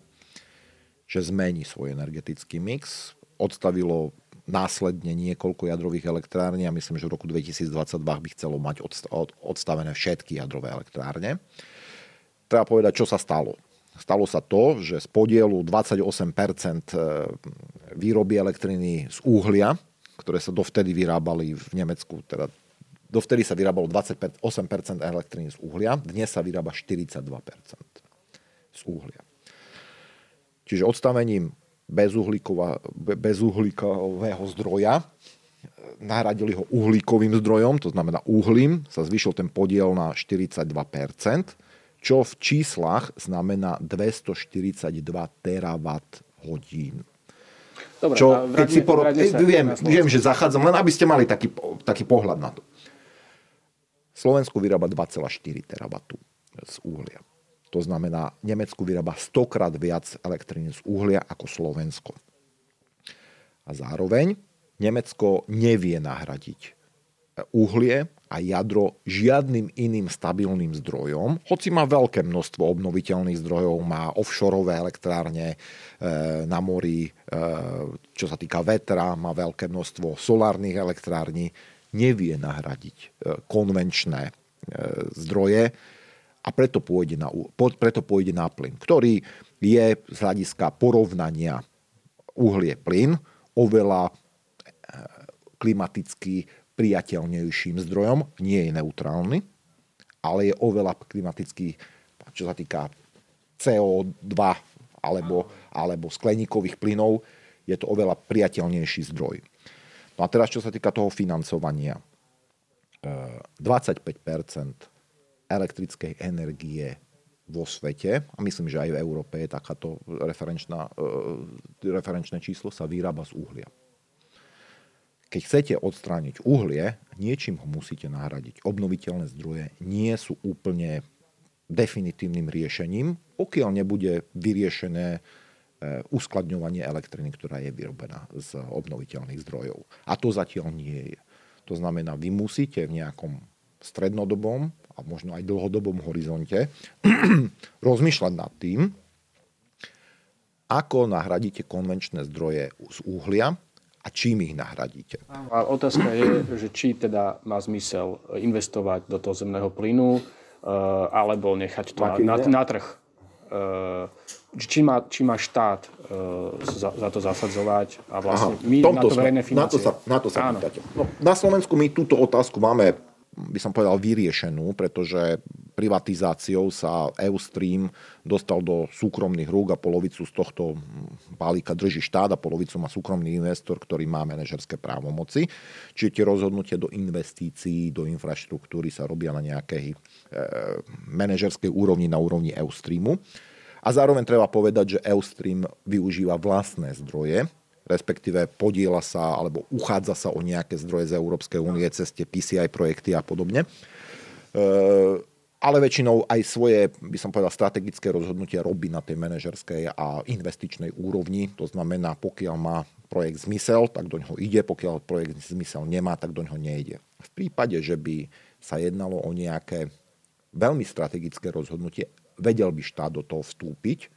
že zmení svoj energetický mix. Odstavilo následne niekoľko jadrových elektrární a myslím, že v roku 2022 by chcelo mať odstavené všetky jadrové elektrárne. Treba povedať, čo sa stalo. Stalo sa to, že z podielu 28% e, výroby elektriny z uhlia, ktoré sa dovtedy vyrábali v Nemecku, teda dovtedy sa vyrábalo 28% elektriny z uhlia, dnes sa vyrába 42% z uhlia. Čiže odstavením bezuhlíkového zdroja nahradili ho uhlíkovým zdrojom, to znamená uhlím, sa zvyšil ten podiel na 42%, čo v číslach znamená 242 terawatt hodín. Dobre, čo, keď si poro... viem, viem, že zachádzam, len aby ste mali taký, taký pohľad na to. Slovensku vyrába 2,4 terawattu z uhlia. To znamená, Nemecku vyrába 100 krát viac elektriny z uhlia ako Slovensko. A zároveň Nemecko nevie nahradiť uhlie a jadro žiadnym iným stabilným zdrojom, hoci má veľké množstvo obnoviteľných zdrojov, má offshoreové elektrárne e, na mori, e, čo sa týka vetra, má veľké množstvo solárnych elektrární, nevie nahradiť e, konvenčné zdroje a preto pôjde na, preto pôjde na plyn, ktorý je z hľadiska porovnania uhlie plyn oveľa klimaticky priateľnejším zdrojom, nie je neutrálny, ale je oveľa klimaticky, čo sa týka CO2 alebo, alebo skleníkových plynov, je to oveľa priateľnejší zdroj. No a teraz, čo sa týka toho financovania. 25 eh, elektrickej energie vo svete, a myslím, že aj v Európe je takáto referenčná, eh, referenčné číslo, sa vyrába z uhlia. Keď chcete odstrániť uhlie, niečím ho musíte nahradiť. Obnoviteľné zdroje nie sú úplne definitívnym riešením, pokiaľ nebude vyriešené e, uskladňovanie elektriny, ktorá je vyrobená z obnoviteľných zdrojov. A to zatiaľ nie je. To znamená, vy musíte v nejakom strednodobom a možno aj dlhodobom horizonte rozmýšľať nad tým, ako nahradíte konvenčné zdroje z uhlia a čím ich nahradíte. A otázka je, že či teda má zmysel investovať do toho zemného plynu, e, alebo nechať to na, na, na trh. E, či má, či má štát e, za, za to zasadzovať a vlastne Aha, my na to verejné financie. Na to sa, na to sa pýtate. No, na Slovensku my túto otázku máme by som povedal, vyriešenú, pretože privatizáciou sa Eustream dostal do súkromných rúk a polovicu z tohto balíka drží štát a polovicu má súkromný investor, ktorý má manažerské právomoci. Čiže tie rozhodnutia do investícií, do infraštruktúry sa robia na nejakej e, manažerskej úrovni, na úrovni Eustreamu. A zároveň treba povedať, že Eustream využíva vlastné zdroje, respektíve podiela sa alebo uchádza sa o nejaké zdroje z Európskej únie cez tie PCI projekty a podobne. E, ale väčšinou aj svoje, by som povedal, strategické rozhodnutia robí na tej manažerskej a investičnej úrovni. To znamená, pokiaľ má projekt zmysel, tak do ňoho ide, pokiaľ projekt zmysel nemá, tak do ňoho nejde. V prípade, že by sa jednalo o nejaké veľmi strategické rozhodnutie, vedel by štát do toho vstúpiť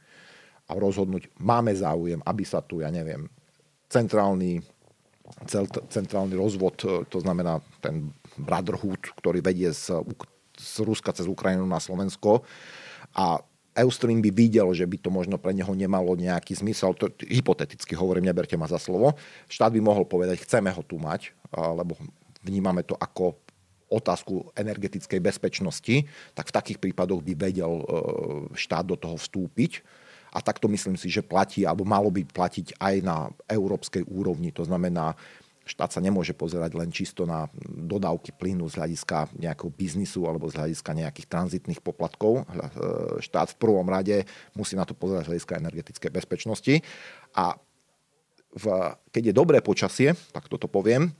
a rozhodnúť, máme záujem, aby sa tu, ja neviem, centrálny, centrálny rozvod, e, to znamená ten Brotherhood, ktorý vedie z, z Ruska cez Ukrajinu na Slovensko. A Eustream by videl, že by to možno pre neho nemalo nejaký zmysel, to hypoteticky hovorím, neberte ma za slovo, štát by mohol povedať, chceme ho tu mať, lebo vnímame to ako otázku energetickej bezpečnosti, tak v takých prípadoch by vedel e, štát do toho vstúpiť a takto myslím si, že platí, alebo malo by platiť aj na európskej úrovni. To znamená, štát sa nemôže pozerať len čisto na dodávky plynu z hľadiska nejakého biznisu alebo z hľadiska nejakých tranzitných poplatkov. Štát v prvom rade musí na to pozerať z hľadiska energetickej bezpečnosti. A v, keď je dobré počasie, tak toto poviem,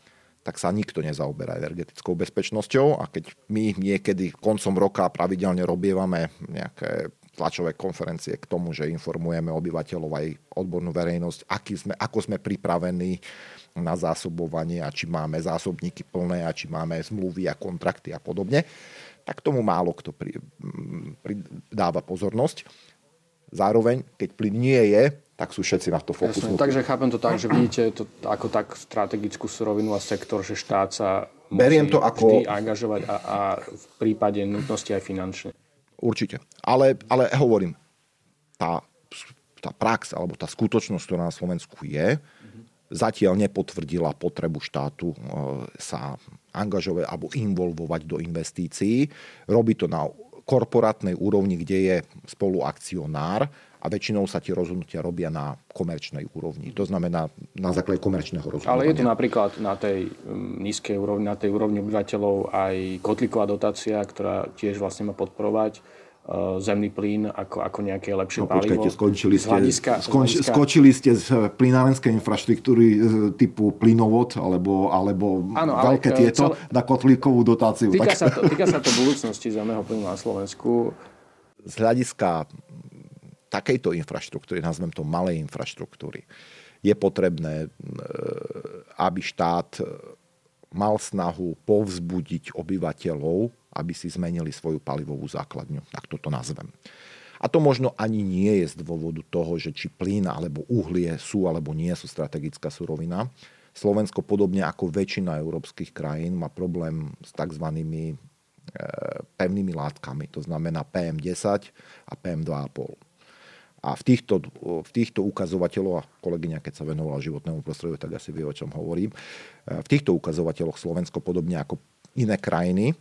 tak sa nikto nezaoberá energetickou bezpečnosťou a keď my niekedy koncom roka pravidelne robievame nejaké tlačové konferencie k tomu, že informujeme obyvateľov aj odbornú verejnosť, aký sme, ako sme pripravení na zásobovanie a či máme zásobníky plné a či máme zmluvy a kontrakty a podobne, tak tomu málo kto pri, pri, dáva pozornosť. Zároveň, keď plyn nie je, tak sú všetci na to fokusnutí. Takže chápem to tak, že vidíte to ako tak strategickú surovinu a sektor, že štát sa Beriem to ako... vždy angažovať a, a v prípade nutnosti aj finančne. Určite. Ale, ale hovorím, tá, tá prax alebo tá skutočnosť, ktorá na Slovensku je, zatiaľ nepotvrdila potrebu štátu e, sa angažovať alebo involvovať do investícií. Robí to na korporátnej úrovni, kde je spoluakcionár a väčšinou sa tie rozhodnutia robia na komerčnej úrovni. To znamená na základe komerčného rozhodnutia. Ale je tu napríklad na tej mm, nízkej úrovni, na tej úrovni obyvateľov aj kotlíková dotácia, ktorá tiež vlastne má podporovať e, zemný plyn ako, ako nejaké lepšie no, palivo. Počkajte, skončili ste, hľadiska, skonč, hľadiska... skočili ste z plynárenskej infraštruktúry e, typu plynovod alebo, alebo ano, veľké ale, tieto celé... na kotlíkovú dotáciu. Týka, tak... sa to, týka sa to budúcnosti zemného plynu na Slovensku. Z hľadiska takejto infraštruktúry, nazvem to malej infraštruktúry, je potrebné, e, aby štát e, mal snahu povzbudiť obyvateľov, aby si zmenili svoju palivovú základňu. Tak toto nazvem. A to možno ani nie je z dôvodu toho, že či plyn alebo uhlie sú alebo nie sú strategická surovina. Slovensko podobne ako väčšina európskych krajín má problém s tzv. E, pevnými látkami, to znamená PM10 a PM2,5. A v týchto, v týchto ukazovateľoch, a kolegyňa, keď sa venovala životnému prostrediu, tak asi vie, o čom hovorím, e, v týchto ukazovateľoch Slovensko podobne ako iné krajiny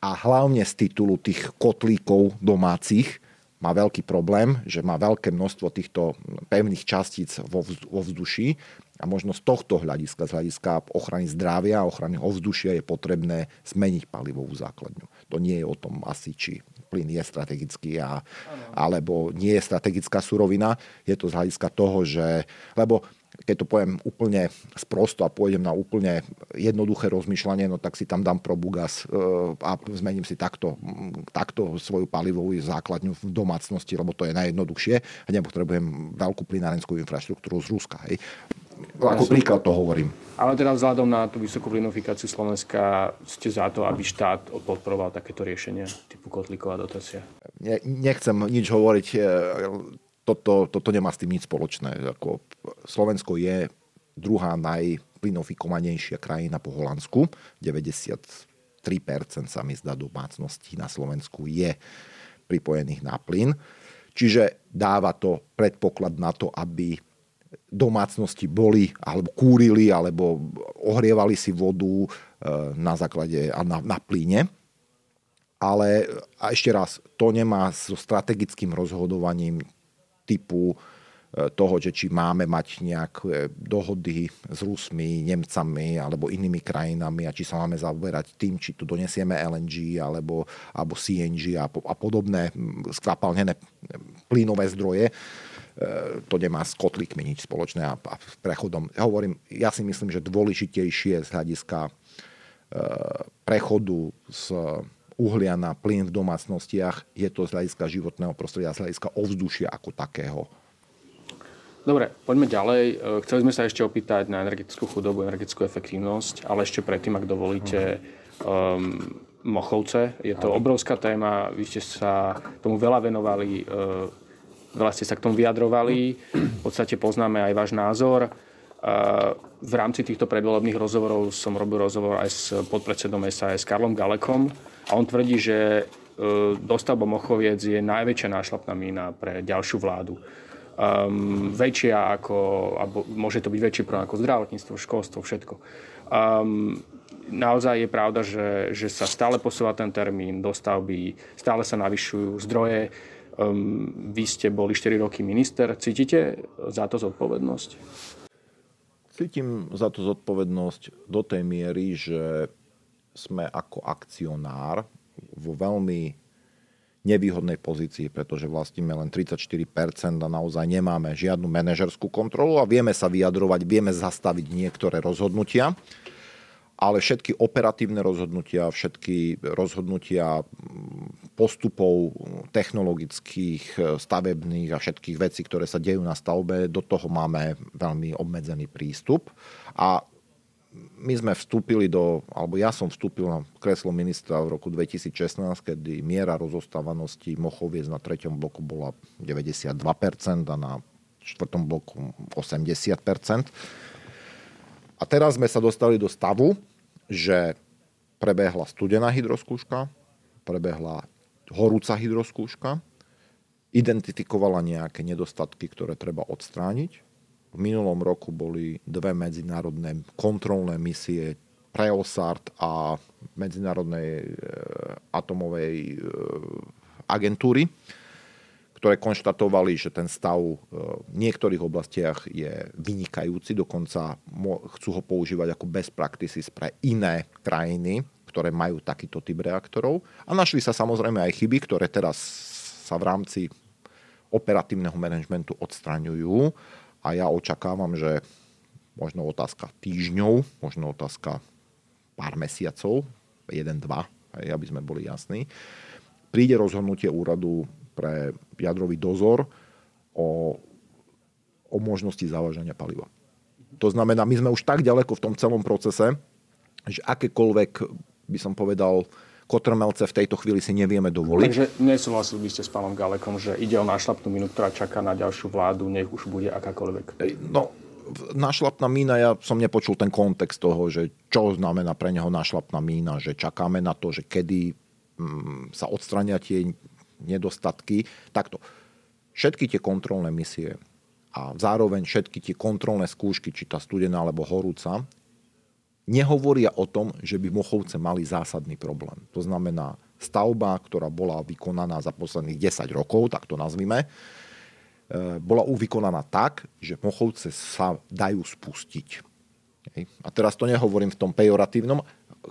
a hlavne z titulu tých kotlíkov domácich má veľký problém, že má veľké množstvo týchto pevných častíc vo, vzduší a možno z tohto hľadiska, z hľadiska ochrany zdravia a ochrany ovzdušia je potrebné zmeniť palivovú základňu. To nie je o tom asi, či plyn je strategický a, alebo nie je strategická surovina. Je to z hľadiska toho, že... Lebo keď to poviem úplne sprosto a pôjdem na úplne jednoduché rozmýšľanie, no tak si tam dám probugas e, a zmením si takto, takto svoju palivovú základňu v domácnosti, lebo to je najjednoduchšie a nepotrebujem veľkú plynárenskú infraštruktúru z Ruska. Hej. Ako príklad to hovorím. Ale teda vzhľadom na tú vysokú plinofikáciu Slovenska ste za to, aby štát podporoval takéto riešenia typu kotlíková dotácia? Ne, nechcem nič hovoriť. E, toto, toto nemá s tým nič spoločné. Ako Slovensko je druhá najplinofikovanejšia krajina po Holandsku. 93% sa mi zdá domácností na Slovensku je pripojených na plyn. Čiže dáva to predpoklad na to, aby domácnosti boli alebo kúrili alebo ohrievali si vodu e, na základe a na, na plyne. Ale a ešte raz, to nemá so strategickým rozhodovaním typu e, toho, že či máme mať nejaké dohody s Rusmi, Nemcami alebo inými krajinami a či sa máme zaoberať tým, či tu donesieme LNG alebo, alebo CNG a, a podobné skvapalnené plynové zdroje E, to nemá s kotlíkmi nič spoločné a, a prechodom. Ja hovorím, ja si myslím, že dôležitejšie z hľadiska e, prechodu z uhlia na plyn v domácnostiach je to z hľadiska životného prostredia, z hľadiska ovzdušia ako takého. Dobre, poďme ďalej. E, chceli sme sa ešte opýtať na energetickú chudobu, energetickú efektívnosť, ale ešte predtým, ak dovolíte, um, Mochovce. Je to obrovská téma, vy ste sa tomu veľa venovali uh, veľa ste sa k tomu vyjadrovali, v podstate poznáme aj váš názor. V rámci týchto predvolebných rozhovorov som robil rozhovor aj s podpredsedom SAS Karlom Galekom a on tvrdí, že e, dostavba Mochoviec je najväčšia nášlapná mína pre ďalšiu vládu. Um, väčšia ako, alebo môže to byť väčší problém ako zdravotníctvo, školstvo, všetko. Um, naozaj je pravda, že, že sa stále posúva ten termín dostavby, stále sa navyšujú zdroje. Um, vy ste boli 4 roky minister. Cítite za to zodpovednosť? Cítim za to zodpovednosť do tej miery, že sme ako akcionár vo veľmi nevýhodnej pozícii, pretože vlastníme len 34% a naozaj nemáme žiadnu manažerskú kontrolu a vieme sa vyjadrovať, vieme zastaviť niektoré rozhodnutia, ale všetky operatívne rozhodnutia, všetky rozhodnutia postupov technologických, stavebných a všetkých vecí, ktoré sa dejú na stavbe, do toho máme veľmi obmedzený prístup. A my sme vstúpili do, alebo ja som vstúpil na kreslo ministra v roku 2016, kedy miera rozostávanosti Mochoviec na treťom bloku bola 92% a na štvrtom bloku 80%. A teraz sme sa dostali do stavu, že prebehla studená hydroskúška, prebehla horúca hydroskúška, identifikovala nejaké nedostatky, ktoré treba odstrániť v minulom roku boli dve medzinárodné kontrolné misie Preosart a Medzinárodnej e, atomovej e, agentúry, ktoré konštatovali, že ten stav e, v niektorých oblastiach je vynikajúci, dokonca chcú ho používať ako best practices pre iné krajiny, ktoré majú takýto typ reaktorov. A našli sa samozrejme aj chyby, ktoré teraz sa v rámci operatívneho manažmentu odstraňujú a ja očakávam, že možno otázka týždňov, možno otázka pár mesiacov, jeden, dva, aby sme boli jasní, príde rozhodnutie úradu pre jadrový dozor o, o možnosti závažania paliva. To znamená, my sme už tak ďaleko v tom celom procese, že akékoľvek, by som povedal, kotrmelce v tejto chvíli si nevieme dovoliť. Takže nesúhlasil by ste s pánom Galekom, že ide o nášlapnú minu, ktorá čaká na ďalšiu vládu, nech už bude akákoľvek. No, nášlapná mína, ja som nepočul ten kontext toho, že čo znamená pre neho nášlapná mína, že čakáme na to, že kedy mm, sa odstrania tie nedostatky. Takto. Všetky tie kontrolné misie a zároveň všetky tie kontrolné skúšky, či tá studená alebo horúca, nehovoria o tom, že by Mochovce mali zásadný problém. To znamená, stavba, ktorá bola vykonaná za posledných 10 rokov, tak to nazvime, e, bola vykonaná tak, že Mochovce sa dajú spustiť. A teraz to nehovorím v tom pejoratívnom,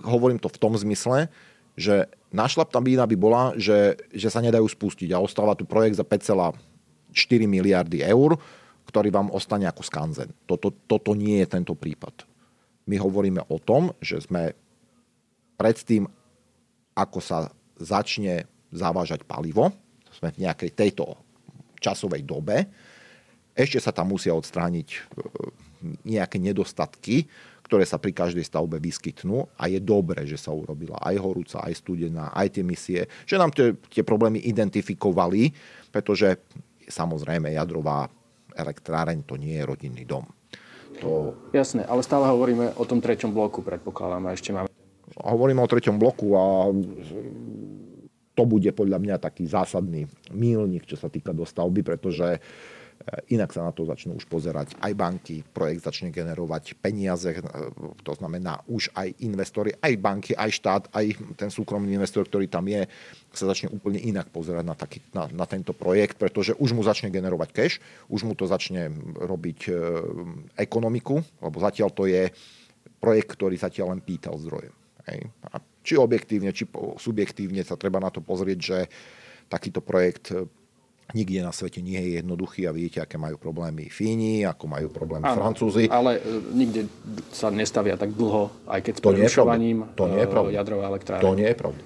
hovorím to v tom zmysle, že našlapná bína by bola, že, že sa nedajú spustiť a ostáva tu projekt za 5,4 miliardy eur, ktorý vám ostane ako skanzen. Toto, toto nie je tento prípad. My hovoríme o tom, že sme predtým, ako sa začne zavážať palivo, sme v nejakej tejto časovej dobe, ešte sa tam musia odstrániť e, nejaké nedostatky, ktoré sa pri každej stavbe vyskytnú a je dobré, že sa urobila aj horúca, aj studená, aj tie misie, že nám tie, tie problémy identifikovali, pretože samozrejme jadrová elektráreň to nie je rodinný dom. To... Jasné, ale stále hovoríme o tom treťom bloku, predpokladám, a ešte máme... Hovoríme o treťom bloku a to bude podľa mňa taký zásadný mílnik, čo sa týka dostavby, pretože Eh, inak sa na to začnú už pozerať aj banky, projekt začne generovať peniaze, eh, to znamená už aj investori, aj banky, aj štát, aj ten súkromný investor, ktorý tam je, sa začne úplne inak pozerať na, taký, na, na tento projekt, pretože už mu začne generovať cash, už mu to začne robiť e, ekonomiku, lebo zatiaľ to je projekt, ktorý zatiaľ len pýtal zdroje. Hej. A či objektívne, či subjektívne sa treba na to pozrieť, že takýto projekt nikde na svete nie je jednoduchý a vidíte, aké majú problémy Fíni, ako majú problémy Áno, Francúzi. Ale e, nikde sa nestavia tak dlho, aj keď s to prerušovaním to nie je e, jadrovej elektrárne. To nie je pravda.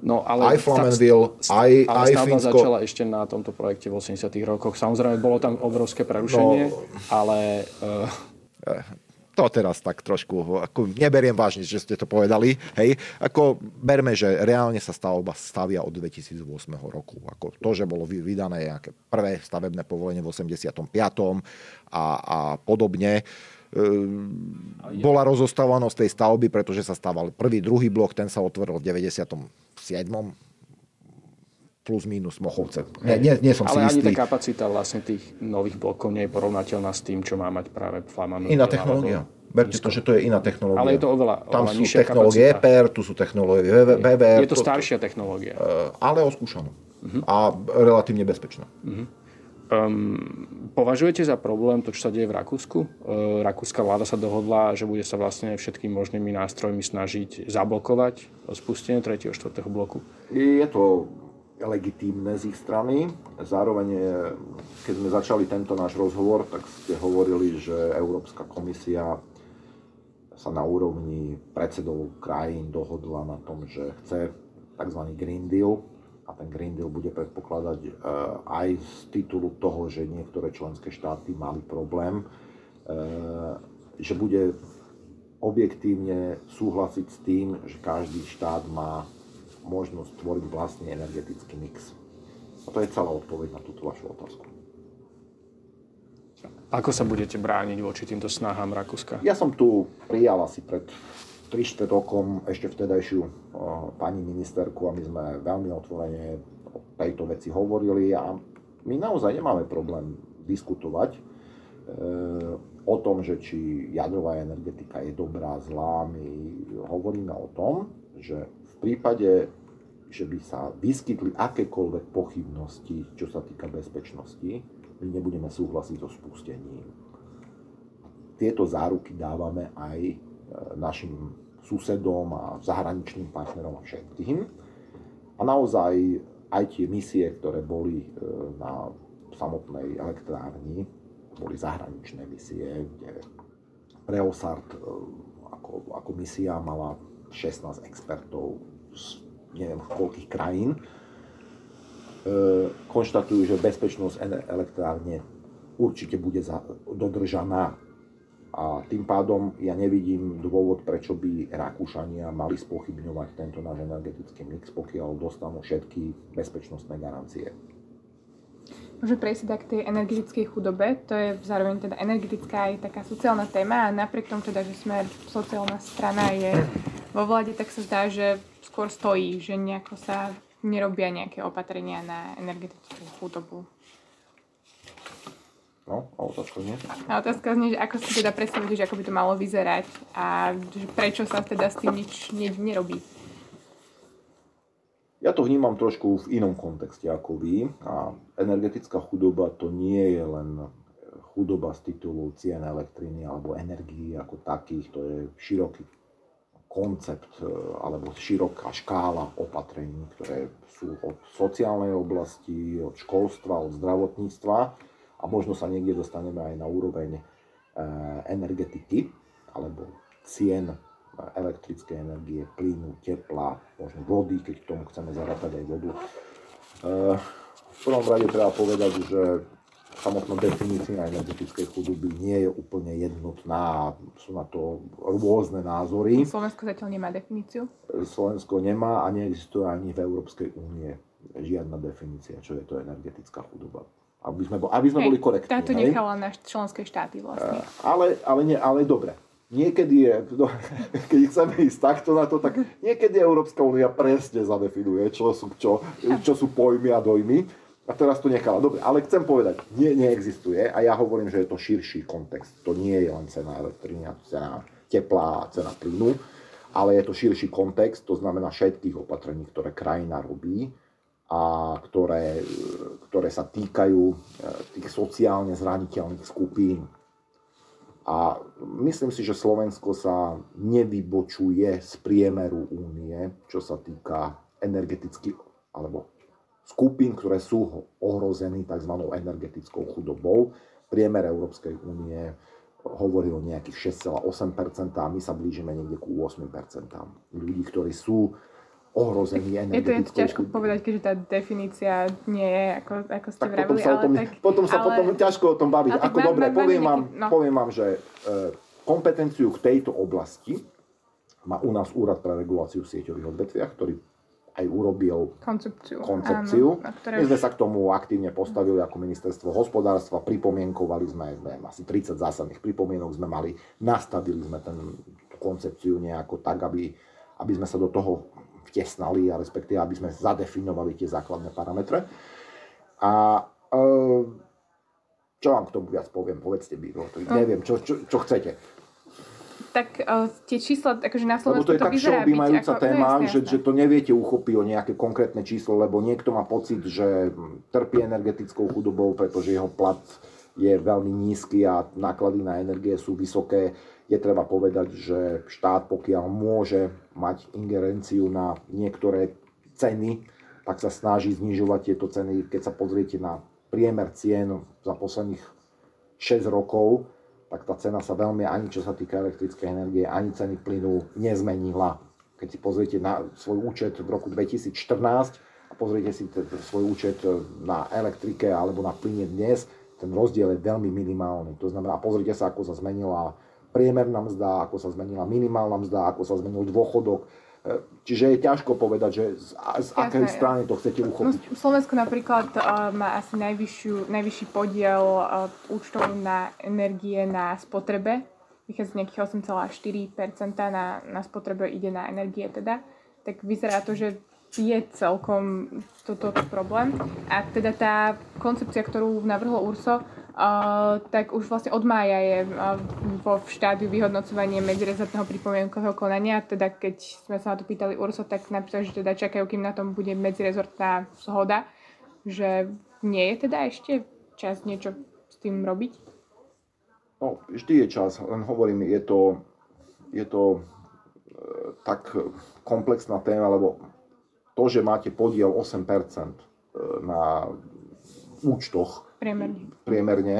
No, ale aj Flamanville, tá, aj, ale aj Fínsko. začala ešte na tomto projekte v 80 rokoch. Samozrejme, bolo tam obrovské prerušenie, no, ale... Uh, to teraz tak trošku, ako neberiem vážne, že ste to povedali, hej, ako berme, že reálne sa stavba stavia od 2008 roku. Ako to, že bolo vydané nejaké prvé stavebné povolenie v 85. a, a podobne, e, bola rozostávanosť tej stavby, pretože sa stával prvý, druhý blok, ten sa otvoril v 97 plus minus Mochovce. Nie, nie, nie som Ale si ani istý. tá kapacita vlastne tých nových blokov nie je porovnateľná s tým, čo má mať práve Flamanville. Iná technológia. Berte to, že to je iná technológia. Ale je to oveľa, Tam oveľa sú technológie kapacita. EPR, tu sú technológie VVR. Je to staršia technológia. Uh, ale oskúšaná. Uh-huh. A relatívne bezpečná. Uh-huh. Um, považujete za problém to, čo sa deje v Rakúsku? Uh, rakúska vláda sa dohodla, že bude sa vlastne všetkými možnými nástrojmi snažiť zablokovať spustenie 3. a 4. bloku? Je to legitímne z ich strany. Zároveň, keď sme začali tento náš rozhovor, tak ste hovorili, že Európska komisia sa na úrovni predsedov krajín dohodla na tom, že chce tzv. Green Deal, a ten Green Deal bude predpokladať e, aj z titulu toho, že niektoré členské štáty mali problém, e, že bude objektívne súhlasiť s tým, že každý štát má možnosť tvoriť vlastný energetický mix. A to je celá odpoveď na túto vašu otázku. Ako sa budete brániť voči týmto snahám Rakúska? Ja som tu prijal asi pred 3 rokom ešte vtedajšiu pani ministerku a my sme veľmi otvorene o tejto veci hovorili a my naozaj nemáme problém diskutovať e, o tom, že či jadrová energetika je dobrá, zlá. My hovoríme o tom, že prípade, že by sa vyskytli akékoľvek pochybnosti, čo sa týka bezpečnosti, my nebudeme súhlasiť so spustením. Tieto záruky dávame aj našim susedom a zahraničným partnerom a všetkým. A naozaj aj tie misie, ktoré boli e, na samotnej elektrárni, boli zahraničné misie, kde Preosart e, ako, ako misia mala 16 expertov z neviem koľkých krajín. E, konštatujú, že bezpečnosť elektrárne určite bude dodržaná a tým pádom ja nevidím dôvod, prečo by Rakúšania mali spochybňovať tento náš energetický mix, pokiaľ dostanú všetky bezpečnostné garancie. Môžeme prejsť teda k tej energetickej chudobe. To je zároveň teda energetická aj taká sociálna téma a napriek tomu teda, že sme sociálna strana je vo vláde, tak sa zdá, že skôr stojí, že nejako sa nerobia nejaké opatrenia na energetickú chudobu. No, a otázka znie? A otázka znie, že ako si teda predstavíte, že ako by to malo vyzerať a prečo sa teda s tým nič ne, nerobí? Ja to vnímam trošku v inom kontexte ako vy. A energetická chudoba to nie je len chudoba z titulu cien elektriny alebo energií ako takých. To je široký koncept e, alebo široká škála opatrení, ktoré sú od sociálnej oblasti, od školstva, od zdravotníctva a možno sa niekde dostaneme aj na úroveň e, energetiky alebo cien elektrickej energie, plynu, tepla, možno vody, keď k tomu chceme zarátať aj vodu. E, v prvom rade treba povedať, že samotná definícia energetickej chudoby nie je úplne jednotná, sú na to rôzne názory. Slovensko zatiaľ nemá definíciu? Slovensko nemá a neexistuje ani v Európskej únie žiadna definícia, čo je to energetická chudoba aby sme, aby sme Hej, boli korektní. Táto nechala na členské štáty vlastne. Uh, ale, ale, nie, ale dobre. Niekedy je, no, keď chceme ísť takto na to, tak niekedy Európska únia presne zadefinuje, čo sú, čo, čo sú pojmy a dojmy. A teraz to nechala. Dobre, ale chcem povedať, nie, neexistuje a ja hovorím, že je to širší kontext. To nie je len cena elektriny, cena tepla, cena plynu, ale je to širší kontext, to znamená všetkých opatrení, ktoré krajina robí a ktoré, ktoré sa týkajú e, tých sociálne zraniteľných skupín. A myslím si, že Slovensko sa nevybočuje z priemeru únie, čo sa týka energeticky, alebo skupín, ktoré sú ohrození tzv. energetickou chudobou. Priemer Európskej únie hovorí o nejakých 6,8% a my sa blížime niekde ku 8% ľudí, ktorí sú ohrozený energetickou Je to ťažko povedať, keďže tá definícia nie je, ako, ako ste tak vravili, potom sa, ale tom, tak, potom sa ale, potom ťažko o tom baviť. Ako dobre, poviem, vám, no. poviem vám, že e, kompetenciu k tejto oblasti má u nás Úrad pre reguláciu sieťových odvetviach, ktorý aj urobil koncepciu. koncepciu. Áno, ktoré... My sme sa k tomu aktívne postavili ako ministerstvo hospodárstva, pripomienkovali sme, neviem, asi 30 zásadných pripomienok sme mali, nastavili sme ten koncepciu nejako tak, aby, aby sme sa do toho vtesnali a respektíve aby sme zadefinovali tie základné parametre. A e, čo vám k tomu viac poviem? Povedzte mi, no, neviem, čo, čo, čo chcete. Tak uh, tie čísla, akože na Slovensku lebo to je to tak všeobjímajúca téma, no, že, že to neviete uchopiť o nejaké konkrétne číslo, lebo niekto má pocit, že trpí energetickou chudobou, pretože jeho plat je veľmi nízky a náklady na energie sú vysoké. Je treba povedať, že štát, pokiaľ môže mať ingerenciu na niektoré ceny, tak sa snaží znižovať tieto ceny. Keď sa pozriete na priemer cien za posledných 6 rokov, tak tá cena sa veľmi, ani čo sa týka elektrickej energie, ani ceny plynu nezmenila. Keď si pozriete na svoj účet v roku 2014 a pozriete si svoj účet na elektrike alebo na plyne dnes, ten rozdiel je veľmi minimálny. To znamená, pozrite sa, ako sa zmenila priemerná mzda, ako sa zmenila minimálna mzda, ako sa zmenil dôchodok. E, čiže je ťažko povedať, že z, z akej strany to chcete uchopiť. No, Slovensko napríklad uh, má asi najvyššiu, najvyšší podiel uh, účtov na energie na spotrebe. Vychádza z nejakých 8,4% na, na spotrebe ide na energie teda. Tak vyzerá to, že je celkom toto problém. A teda tá koncepcia, ktorú navrhlo URSO, tak už vlastne od mája je vo štádiu vyhodnocovania medzirezortného pripomienkového konania. Teda keď sme sa na to pýtali URSO, tak napísali, že teda čakajú, kým na tom bude medzirezortná zhoda. Že nie je teda ešte čas niečo s tým robiť? No, vždy je čas, len hovorím, je to, je to e, tak komplexná téma, lebo to, že máte podiel 8% e, na účtoch priemerne. priemerne,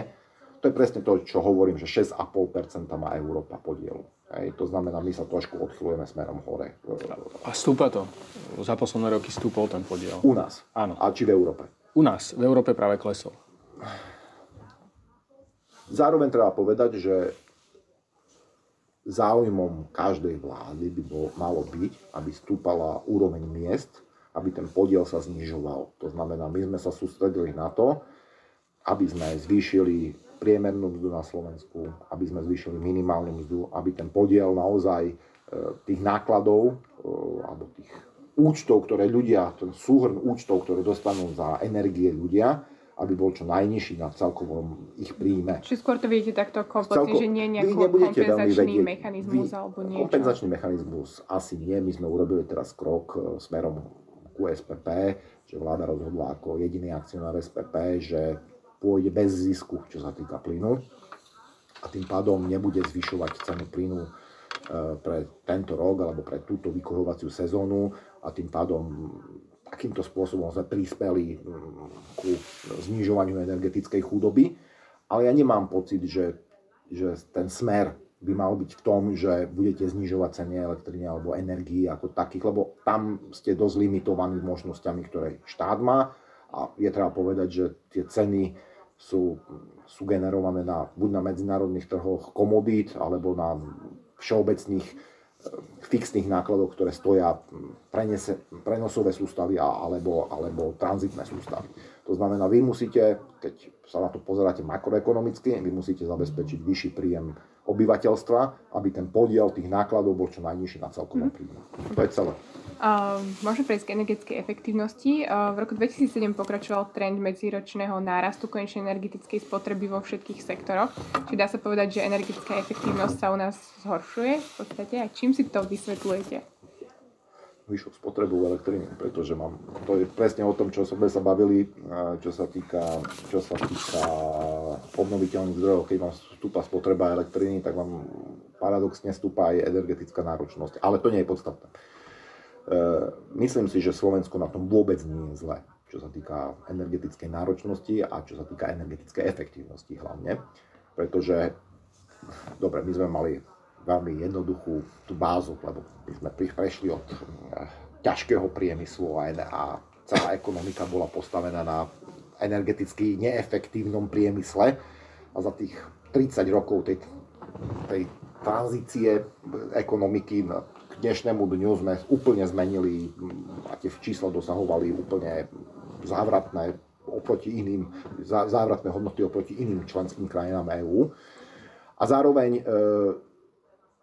to je presne to, čo hovorím, že 6,5% má Európa podielu. Hej, to znamená, my sa trošku odchylujeme smerom hore. A stúpa to? Za posledné roky stúpol ten podiel? U nás? Áno. A či v Európe? U nás. V Európe práve klesol. Zároveň treba povedať, že záujmom každej vlády by bol, malo byť, aby stúpala úroveň miest aby ten podiel sa znižoval. To znamená, my sme sa sústredili na to, aby sme zvýšili priemernú mzdu na Slovensku, aby sme zvýšili minimálnu mzdu, aby ten podiel naozaj e, tých nákladov e, alebo tých účtov, ktoré ľudia, ten súhrn účtov, ktoré dostanú za energie ľudia, aby bol čo najnižší na celkovom ich príjme. Čiže skôr to vidíte takto kompletne, že nie je kompenzačný mechanizmus vy, alebo niečo? Kompenzačný mechanizmus asi nie. My sme urobili teraz krok e, smerom ku SPP, že vláda rozhodla ako jediný akcionár SPP, že pôjde bez zisku, čo sa týka plynu a tým pádom nebude zvyšovať cenu plynu e, pre tento rok alebo pre túto vykurovaciu sezónu a tým pádom takýmto spôsobom sme prispeli mm, ku znižovaniu energetickej chudoby. Ale ja nemám pocit, že, že ten smer by mal byť v tom, že budete znižovať ceny elektriny alebo energii ako takých, lebo tam ste dosť limitovaní možnosťami, ktoré štát má a je treba povedať, že tie ceny sú, sú generované na, buď na medzinárodných trhoch komodít alebo na všeobecných e, fixných nákladov, ktoré stoja prenese, prenosové sústavy alebo, alebo tranzitné sústavy. To znamená, vy musíte, keď sa na to pozeráte makroekonomicky, vy musíte zabezpečiť vyšší príjem obyvateľstva, aby ten podiel tých nákladov bol čo najnižší na celkovom mm. príjmu. To je celé. Uh, môžeme prejsť k energetickej efektivnosti. Uh, v roku 2007 pokračoval trend medziročného nárastu konečnej energetickej spotreby vo všetkých sektoroch. Či dá sa povedať, že energetická efektívnosť sa u nás zhoršuje v podstate? A čím si to vysvetľujete? Vyššiu spotrebu elektriny, pretože mám, to je presne o tom, čo sme sa bavili, čo sa týka, čo sa týka obnoviteľných zdrojov. Keď vám stúpa spotreba elektriny, tak vám paradoxne stúpa aj energetická náročnosť. Ale to nie je podstatné. E, myslím si, že Slovensko na tom vôbec nie je zle, čo sa týka energetickej náročnosti a čo sa týka energetickej efektívnosti hlavne. Pretože, dobre, my sme mali veľmi jednoduchú tú bázu, lebo sme prešli od eh, ťažkého priemyslu a, a celá ekonomika bola postavená na energeticky neefektívnom priemysle a za tých 30 rokov tej, tej tranzície ekonomiky k dnešnému dňu sme úplne zmenili a tie čísla dosahovali úplne závratné oproti iným, závratné hodnoty oproti iným členským krajinám EÚ. A zároveň e,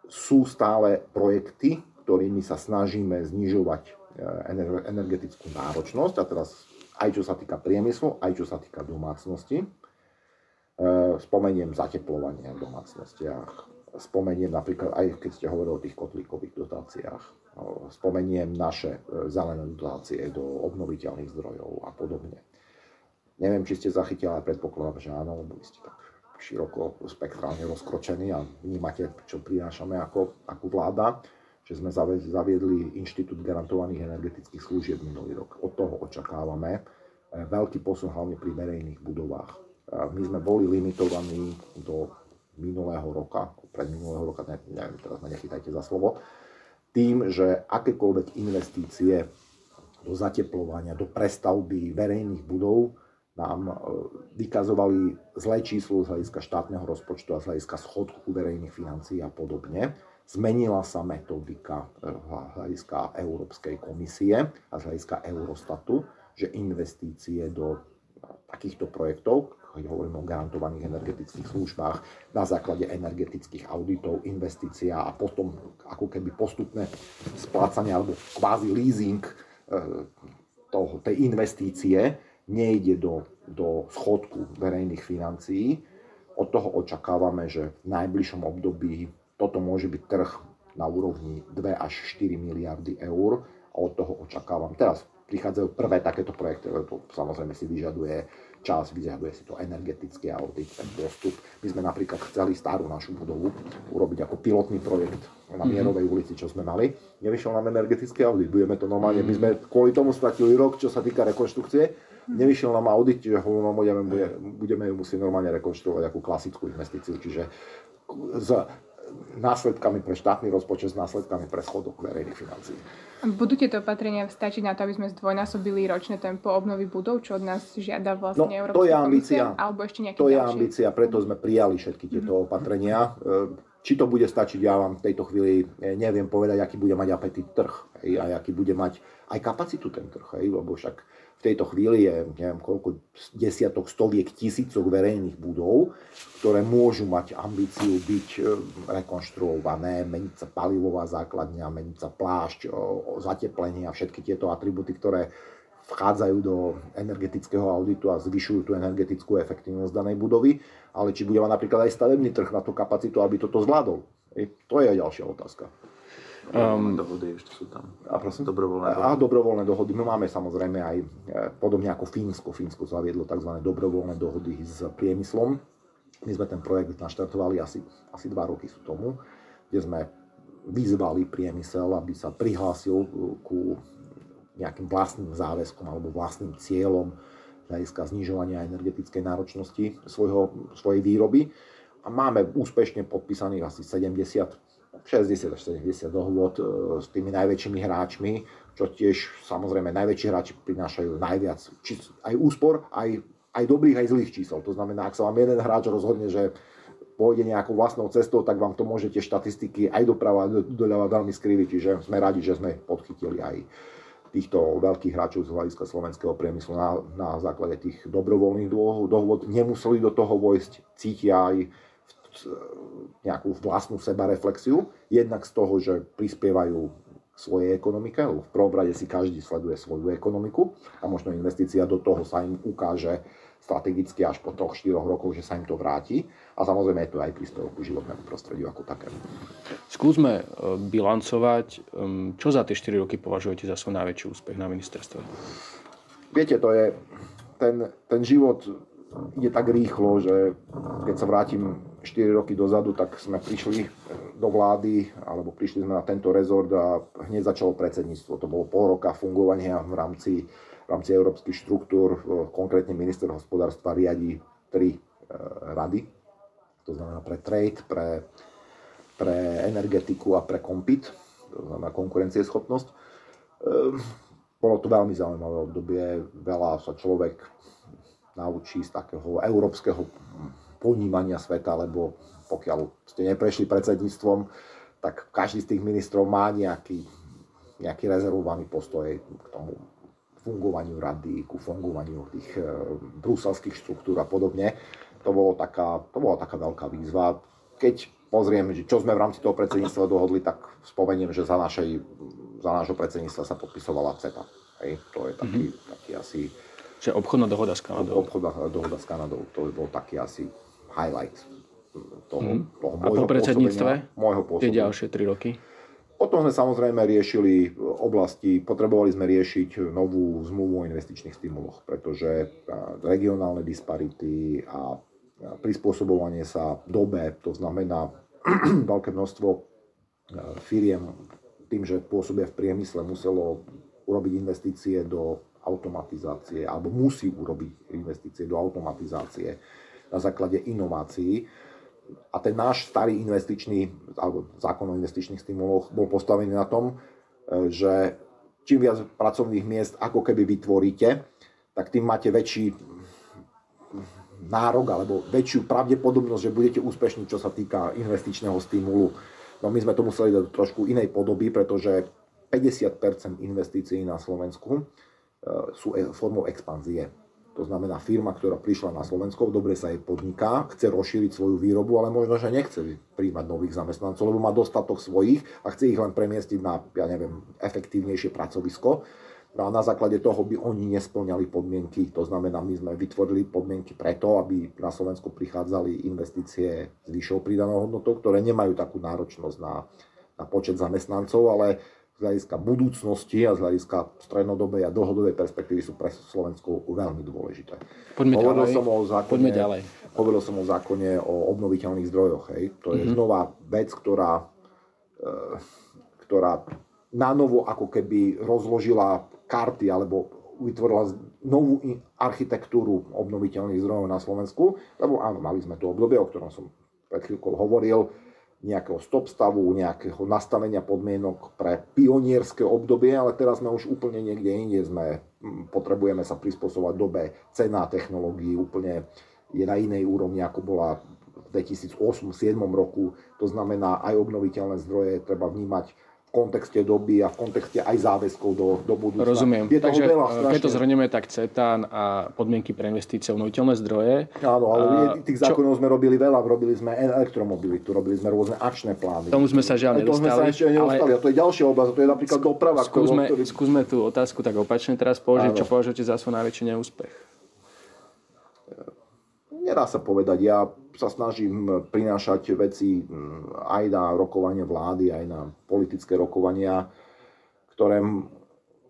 sú stále projekty, ktorými sa snažíme znižovať e, energetickú náročnosť, a teraz aj čo sa týka priemyslu, aj čo sa týka domácnosti. E, spomeniem zateplovanie v domácnostiach, spomeniem napríklad, aj keď ste hovorili o tých kotlíkových dotáciách, spomeniem naše zelené dotácie do obnoviteľných zdrojov a podobne. Neviem, či ste zachytili, ale predpokladám, že áno, lebo ste tak široko spektrálne rozkročení a vnímate, čo prinášame ako, ako vláda, že sme zaviedli Inštitút garantovaných energetických služieb minulý rok. Od toho očakávame eh, veľký posun hlavne pri verejných budovách. Eh, my sme boli limitovaní do minulého roka, pred minulého roka, neviem, teraz ma nechytajte za slovo, tým, že akékoľvek investície do zateplovania, do prestavby verejných budov nám e, vykazovali zlé číslo z hľadiska štátneho rozpočtu a z hľadiska schodku verejných financií a podobne. Zmenila sa metodika e, hľadiska Európskej komisie a z hľadiska Eurostatu, že investície do takýchto projektov, keď hovoríme o garantovaných energetických službách, na základe energetických auditov, investícia a potom ako keby postupné splácanie alebo kvázi leasing e, toho, tej investície, nejde do, do schodku verejných financií. Od toho očakávame, že v najbližšom období toto môže byť trh na úrovni 2 až 4 miliardy eur a od toho očakávam. Teraz prichádzajú prvé takéto projekty, to samozrejme si vyžaduje čas, vyžaduje si to energetický audit, ten postup. My sme napríklad chceli starú našu budovu urobiť ako pilotný projekt na mhm. Mierovej ulici, čo sme mali. Nevyšiel nám energetický audit, budeme to normálne, my sme kvôli tomu stratili rok, čo sa týka rekonštrukcie, Nevyšiel nám audit, čiže no, budeme, budeme ju musieť normálne rekonštruovať ako klasickú investíciu, čiže s následkami pre štátny rozpočet, s následkami pre schodok verejných financií. Budú tieto opatrenia stačiť na to, aby sme zdvojnásobili ročné tempo obnovy budov, čo od nás žiada vlastne no, Európska to je ambícia. Komisia, alebo ešte nejaké To ďalšie? je ambícia, preto sme prijali všetky tieto mm-hmm. opatrenia. E, či to bude stačiť, ja vám v tejto chvíli e, neviem povedať, aký bude mať apetit trh hej, a aký bude mať aj kapacitu ten trh, hej, lebo však v tejto chvíli je neviem koľko desiatok, stoviek, tisícok verejných budov, ktoré môžu mať ambíciu byť e, rekonštruované, meniť sa palivová základňa, meniť sa plášť, zateplenie a všetky tieto atributy, ktoré vchádzajú do energetického auditu a zvyšujú tú energetickú efektívnosť danej budovy, ale či bude mať napríklad aj stavebný trh na tú kapacitu, aby toto zvládol. To je ďalšia otázka. Um, dohody ešte sú tam. A prosím? Dobrovoľné dohody. A dobrovoľné dohody. My máme samozrejme aj, e, podobne ako Fínsko. Fínsko zaviedlo tzv. dobrovoľné dohody s priemyslom. My sme ten projekt naštartovali asi, asi dva roky sú tomu, kde sme vyzvali priemysel, aby sa prihlásil ku nejakým vlastným záväzkom alebo vlastným cieľom hľadiska znižovania energetickej náročnosti svojho, svojej výroby. A máme úspešne podpísaných asi 70 60 až 70 dohôd e, s tými najväčšími hráčmi, čo tiež samozrejme najväčší hráči prinášajú najviac či aj úspor, aj, aj dobrých, aj zlých čísel. To znamená, ak sa vám jeden hráč rozhodne, že pôjde nejakou vlastnou cestou, tak vám to môžete štatistiky aj doprava, do, doľava veľmi skriviť. Čiže sme radi, že sme podchytili aj týchto veľkých hráčov z hľadiska slovenského priemyslu na, na základe tých dobrovoľných dohôd. Nemuseli do toho vojsť, cítia aj nejakú vlastnú sebareflexiu, jednak z toho, že prispievajú svojej ekonomike, lebo v prvom rade si každý sleduje svoju ekonomiku a možno investícia do toho sa im ukáže strategicky až po 3-4 rokoch, že sa im to vráti. A samozrejme je to aj príspevok ku životnému prostrediu ako takému. Skúsme e, bilancovať, čo za tie 4 roky považujete za svoj najväčší úspech na ministerstve? Viete, to je ten, ten život ide tak rýchlo, že keď sa vrátim 4 roky dozadu, tak sme prišli do vlády, alebo prišli sme na tento rezort a hneď začalo predsedníctvo. To bolo pol roka fungovania v rámci, v rámci európskych štruktúr. Konkrétne minister hospodárstva riadi tri e, rady, to znamená pre trade, pre, pre energetiku a pre kompit, to znamená konkurencieschopnosť. E, bolo to veľmi zaujímavé obdobie, veľa sa človek naučí z takého európskeho ponímania sveta, lebo pokiaľ ste neprešli predsedníctvom, tak každý z tých ministrov má nejaký, nejaký rezervovaný postoj k tomu fungovaniu rady, ku fungovaniu tých e, bruselských štruktúr a podobne. To, bolo taká, to bola taká veľká výzva. Keď pozriem, že čo sme v rámci toho predsedníctva dohodli, tak spomeniem, že za, našej, za nášho predsedníctva sa podpisovala CETA. Hej, to je taký, mm-hmm. taký asi Čiže obchodná dohoda s Kanadou. Obchodná dohoda s Kanadou, to by bol taký asi highlight toho, hmm. toho A po predsedníctve? Môjho Tie ďalšie tri roky? Potom sme samozrejme riešili oblasti, potrebovali sme riešiť novú zmluvu o investičných stimuloch, pretože regionálne disparity a prispôsobovanie sa dobe, to znamená veľké množstvo firiem tým, že pôsobia v priemysle, muselo urobiť investície do automatizácie, alebo musí urobiť investície do automatizácie na základe inovácií a ten náš starý investičný, alebo zákon o investičných stimuloch bol postavený na tom, e, že čím viac pracovných miest ako keby vytvoríte, tak tým máte väčší nárok alebo väčšiu pravdepodobnosť, že budete úspešní, čo sa týka investičného stimulu. No my sme to museli dať do trošku inej podoby, pretože 50% investícií na Slovensku e, sú e, formou expanzie to znamená firma, ktorá prišla na Slovensko, dobre sa jej podniká, chce rozšíriť svoju výrobu, ale možno, že nechce príjmať nových zamestnancov, lebo má dostatok svojich a chce ich len premiestiť na, ja neviem, efektívnejšie pracovisko. No a na základe toho by oni nesplňali podmienky. To znamená, my sme vytvorili podmienky preto, aby na Slovensku prichádzali investície s vyššou pridanou hodnotou, ktoré nemajú takú náročnosť na, na počet zamestnancov, ale z hľadiska budúcnosti a z hľadiska strednodobej a dlhodobej perspektívy sú pre Slovensko veľmi dôležité. Poďme hovoril ďalej. Som o zákone, Poďme ďalej. Hovoril som o zákone o obnoviteľných zdrojoch. Hej. To je mm-hmm. znova vec, ktorá, e, ktorá na novo ako keby rozložila karty alebo vytvorila novú architektúru obnoviteľných zdrojov na Slovensku, lebo áno, mali sme to obdobie, o ktorom som pred chvíľkou hovoril, nejakého stop stavu, nejakého nastavenia podmienok pre pionierské obdobie, ale teraz sme už úplne niekde inde sme, potrebujeme sa prispôsobovať dobe, cena technológií úplne je na inej úrovni, ako bola v 2008-2007 roku. To znamená, aj obnoviteľné zdroje treba vnímať v kontexte doby a v kontexte aj záväzkov do, do budúcna. Rozumiem. Je Takže veľa, e, keď to zhrnieme, tak CETAN a podmienky pre investície obnoviteľné zdroje. Áno, ale a, tých zákonov čo? sme robili veľa. Robili sme elektromobilitu, robili sme rôzne akčné plány. Tomu sme sa žiaľ nedostali. To sme sa ešte nedostali. Ale... A to je ďalšia oblasť, to je napríklad doprava. Skúsme, ktorý... skúsme tú otázku tak opačne teraz položiť. Áno. Čo považujete za svoj najväčší neúspech? Nedá sa povedať. Ja sa snažím prinášať veci mm, aj na rokovanie vlády, aj na politické rokovania, ktoré,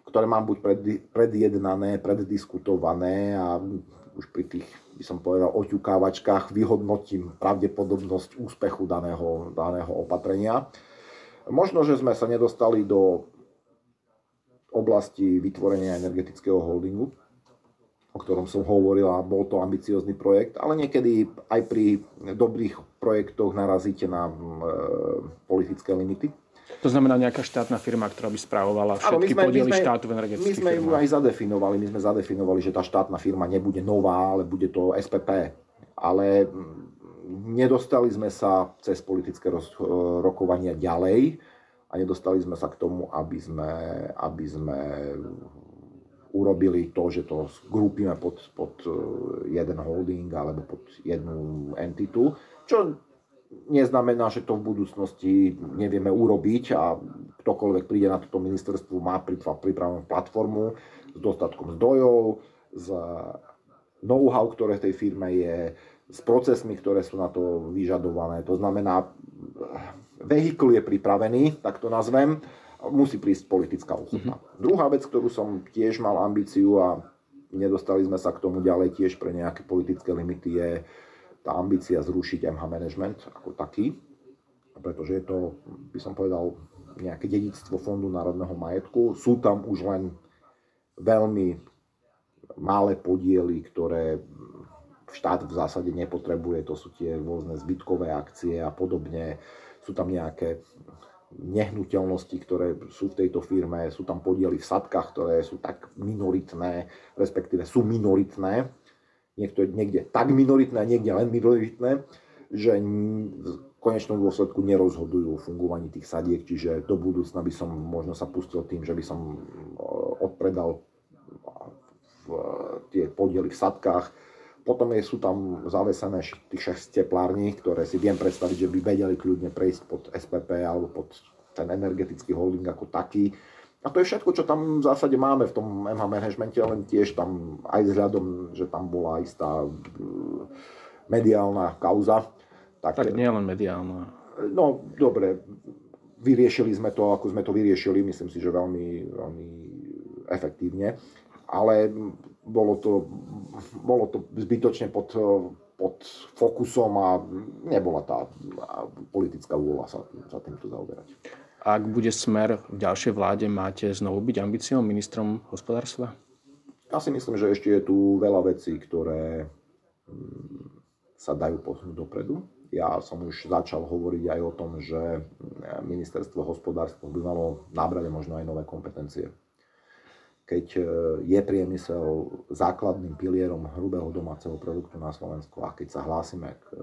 ktoré mám buď pred, predjednané, preddiskutované a už pri tých, by som povedal, oťukávačkách vyhodnotím pravdepodobnosť úspechu daného, daného opatrenia. Možno, že sme sa nedostali do oblasti vytvorenia energetického holdingu, o ktorom som hovoril a bol to ambiciózny projekt, ale niekedy aj pri dobrých projektoch narazíte na e, politické limity. To znamená nejaká štátna firma, ktorá by správovala všetky sme, podiely sme, štátu v energetických My sme ju aj zadefinovali. My sme zadefinovali, že tá štátna firma nebude nová, ale bude to SPP. Ale mm, nedostali sme sa cez politické roz, e, rokovania ďalej a nedostali sme sa k tomu, aby sme, aby sme urobili to, že to zgrupíme pod, pod e, jeden holding alebo pod jednu entitu, čo neznamená, že to v budúcnosti nevieme urobiť a ktokoľvek príde na toto ministerstvo má pripravenú platformu s dostatkom zdrojov, s know-how, ktoré v tej firme je, s procesmi, ktoré sú na to vyžadované. To znamená, vehikl je pripravený, tak to nazvem, musí prísť politická ochota. Mm-hmm. Druhá vec, ktorú som tiež mal ambíciu a nedostali sme sa k tomu ďalej tiež pre nejaké politické limity, je tá ambícia zrušiť MH management ako taký, pretože je to, by som povedal, nejaké dedictvo Fondu národného majetku. Sú tam už len veľmi malé podiely, ktoré štát v zásade nepotrebuje, to sú tie rôzne zbytkové akcie a podobne. Sú tam nejaké nehnuteľnosti, ktoré sú v tejto firme, sú tam podiely v sadkách, ktoré sú tak minoritné, respektíve sú minoritné, niekto niekde tak minoritné niekde len minoritné, že v konečnom dôsledku nerozhodujú o fungovaní tých sadiek, čiže do budúcna by som možno sa pustil tým, že by som e, odpredal tie podiely v sadkách, potom sú tam zavesené tých 6 teplární, ktoré si viem predstaviť, že by vedeli kľudne prejsť pod SPP alebo pod ten energetický holding ako taký. A to je všetko, čo tam v zásade máme v tom MH managemente, len tiež tam aj vzhľadom, že tam bola istá mediálna kauza, Tak, tak nie len mediálna. No, dobre, vyriešili sme to, ako sme to vyriešili, myslím si, že veľmi, veľmi efektívne, ale bolo to, bolo to zbytočne pod, pod fokusom a nebola tá politická úloha sa, sa týmto zaoberať. Ak bude smer v ďalšej vláde, máte znovu byť ambíciou ministrom hospodárstva? Ja si myslím, že ešte je tu veľa vecí, ktoré mm, sa dajú posunúť dopredu. Ja som už začal hovoriť aj o tom, že ministerstvo hospodárstva by malo nabrať možno aj nové kompetencie. Keď e, je priemysel základným pilierom hrubého domáceho produktu na Slovensku a keď sa hlásime k e,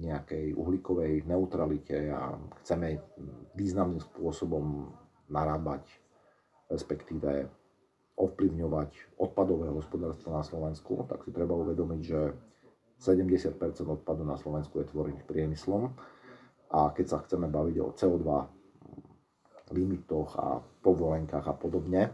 nejakej uhlíkovej neutralite a chceme významným spôsobom narábať, respektíve ovplyvňovať odpadové hospodárstvo na Slovensku, tak si treba uvedomiť, že 70% odpadu na Slovensku je tvorených priemyslom. A keď sa chceme baviť o CO2 limitoch a povolenkách a podobne,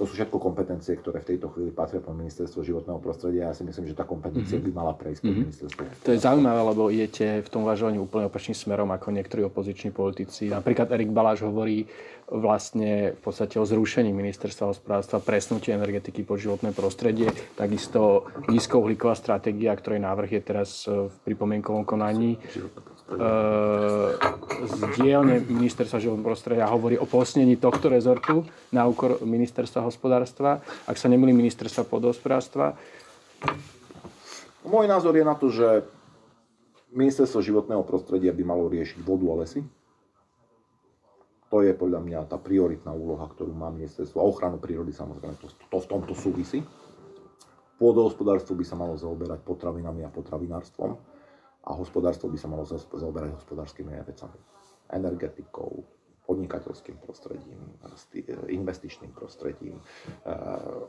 to sú všetko kompetencie, ktoré v tejto chvíli patria pod ministerstvo životného prostredia. Ja si myslím, že tá kompetencia mm-hmm. by mala prejsť pod mm-hmm. ministerstvo. To je zaujímavé, lebo idete v tom uvažovaní úplne opačným smerom ako niektorí opoziční politici. Napríklad Erik Baláš hovorí vlastne v podstate o zrušení ministerstva hospodárstva, presnutie energetiky pod životné prostredie, takisto nízkouhlíková stratégia, ktorej návrh je teraz v pripomienkovom konaní z dielne ministerstva životného prostredia hovorí o posnení tohto rezortu na úkor ministerstva hospodárstva, ak sa nemili ministerstva podhospodárstva. Môj názor je na to, že ministerstvo životného prostredia by malo riešiť vodu a lesy. To je podľa mňa tá prioritná úloha, ktorú má ministerstvo. A ochranu prírody samozrejme, to, to v tomto súvisí. Pôdohospodárstvo by sa malo zaoberať potravinami a potravinárstvom a hospodárstvo by sa malo zaoberať hospodárskymi vecami. Energetikou, podnikateľským prostredím, investičným prostredím, eh,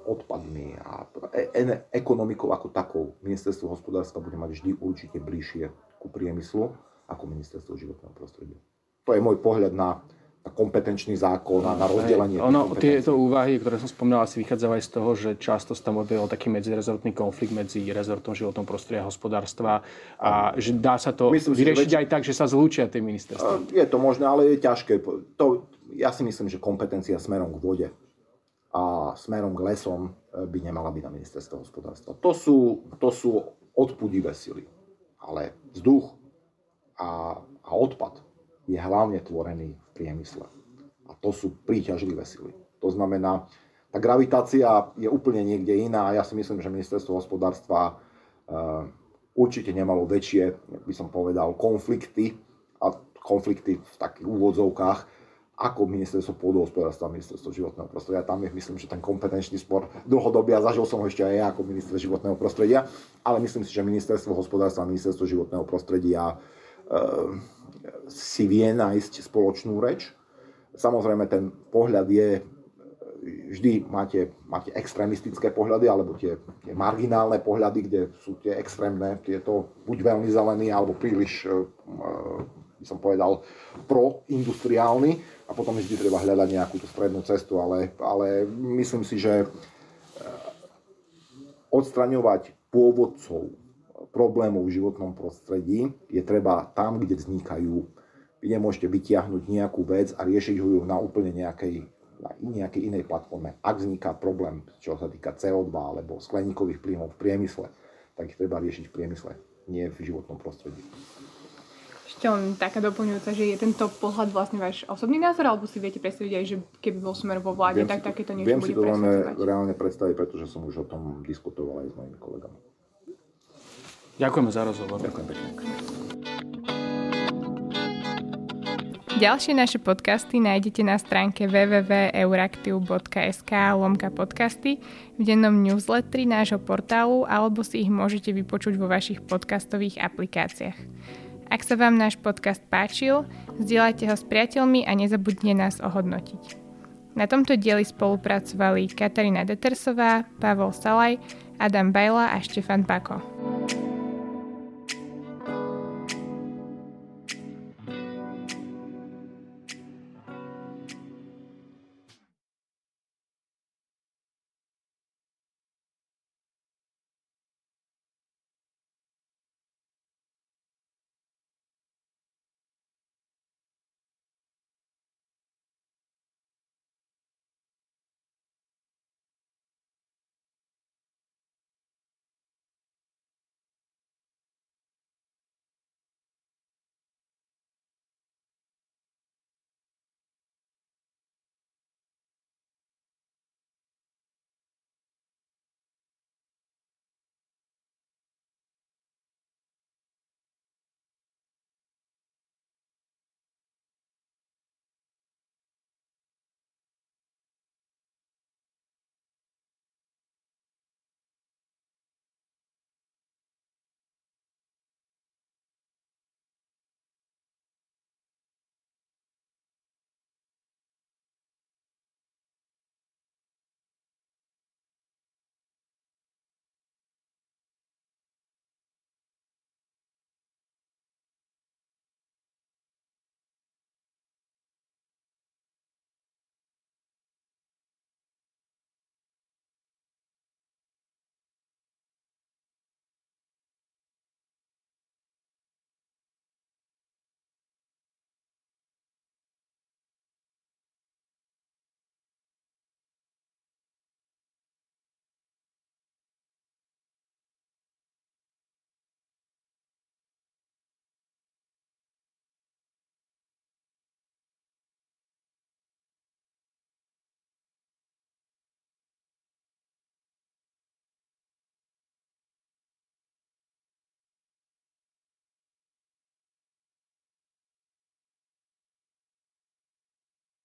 odpadmi a e, ekonomikou ako takou. Ministerstvo hospodárstva bude mať vždy určite bližšie ku priemyslu ako ministerstvo životného prostredia. To je môj pohľad na kompetenčný zákon a na rozdelenie. Ono, tieto úvahy, ktoré som spomínal, asi vychádzajú aj z toho, že často sa tam objavil taký medzirezortný konflikt medzi rezortom životnom prostredia a hospodárstva a že dá sa to myslím vyriešiť si, aj tak, že sa zlúčia tie ministerstva. Je to možné, ale je ťažké. To, ja si myslím, že kompetencia smerom k vode a smerom k lesom eh, by nemala byť na ministerstvo hospodárstva. To sú, to sú odpudivé sily. Ale vzduch a, a odpad je hlavne tvorený v priemysle. A to sú príťažlivé sily. To znamená, tá gravitácia je úplne niekde iná ja si myslím, že ministerstvo hospodárstva uh, určite nemalo väčšie, by som povedal, konflikty a konflikty v takých úvodzovkách, ako ministerstvo pôdohospodárstva a ministerstvo životného prostredia. Tam je, myslím, že ten kompetenčný spor dlhodobý a zažil som ho ešte aj ja ako minister životného prostredia, ale myslím si, že ministerstvo hospodárstva a ministerstvo životného prostredia uh, si vie nájsť spoločnú reč. Samozrejme, ten pohľad je, vždy máte, máte extrémistické pohľady, alebo tie, tie marginálne pohľady, kde sú tie extrémne, tieto buď veľmi zelený, alebo príliš, e, by som povedal, proindustriálny a potom vždy treba hľadať nejakú tú strednú cestu, ale, ale myslím si, že e, odstraňovať pôvodcov problémov v životnom prostredí je treba tam, kde vznikajú. Vy nemôžete vytiahnuť nejakú vec a riešiť ju na úplne nejakej, na nejakej inej platforme. Ak vzniká problém, čo sa týka CO2 alebo skleníkových plynov v priemysle, tak ich treba riešiť v priemysle, nie v životnom prostredí. Len taká doplňujúca, že je tento pohľad vlastne váš osobný názor, alebo si viete predstaviť aj, že keby bol smer vo vláde, viem tak si, takéto niečo viem bude si to reálne predstaviť, pretože som už o tom diskutoval aj s mojimi kolegami. Ďakujeme za rozhovor. Ďakujem pekne. Ďalšie naše podcasty nájdete na stránke www.euraktiv.sk lomka podcasty v dennom newsletteri nášho portálu alebo si ich môžete vypočuť vo vašich podcastových aplikáciách. Ak sa vám náš podcast páčil, zdieľajte ho s priateľmi a nezabudnite nás ohodnotiť. Na tomto dieli spolupracovali Katarína Detersová, Pavol Salaj, Adam Bajla a Štefan Pako.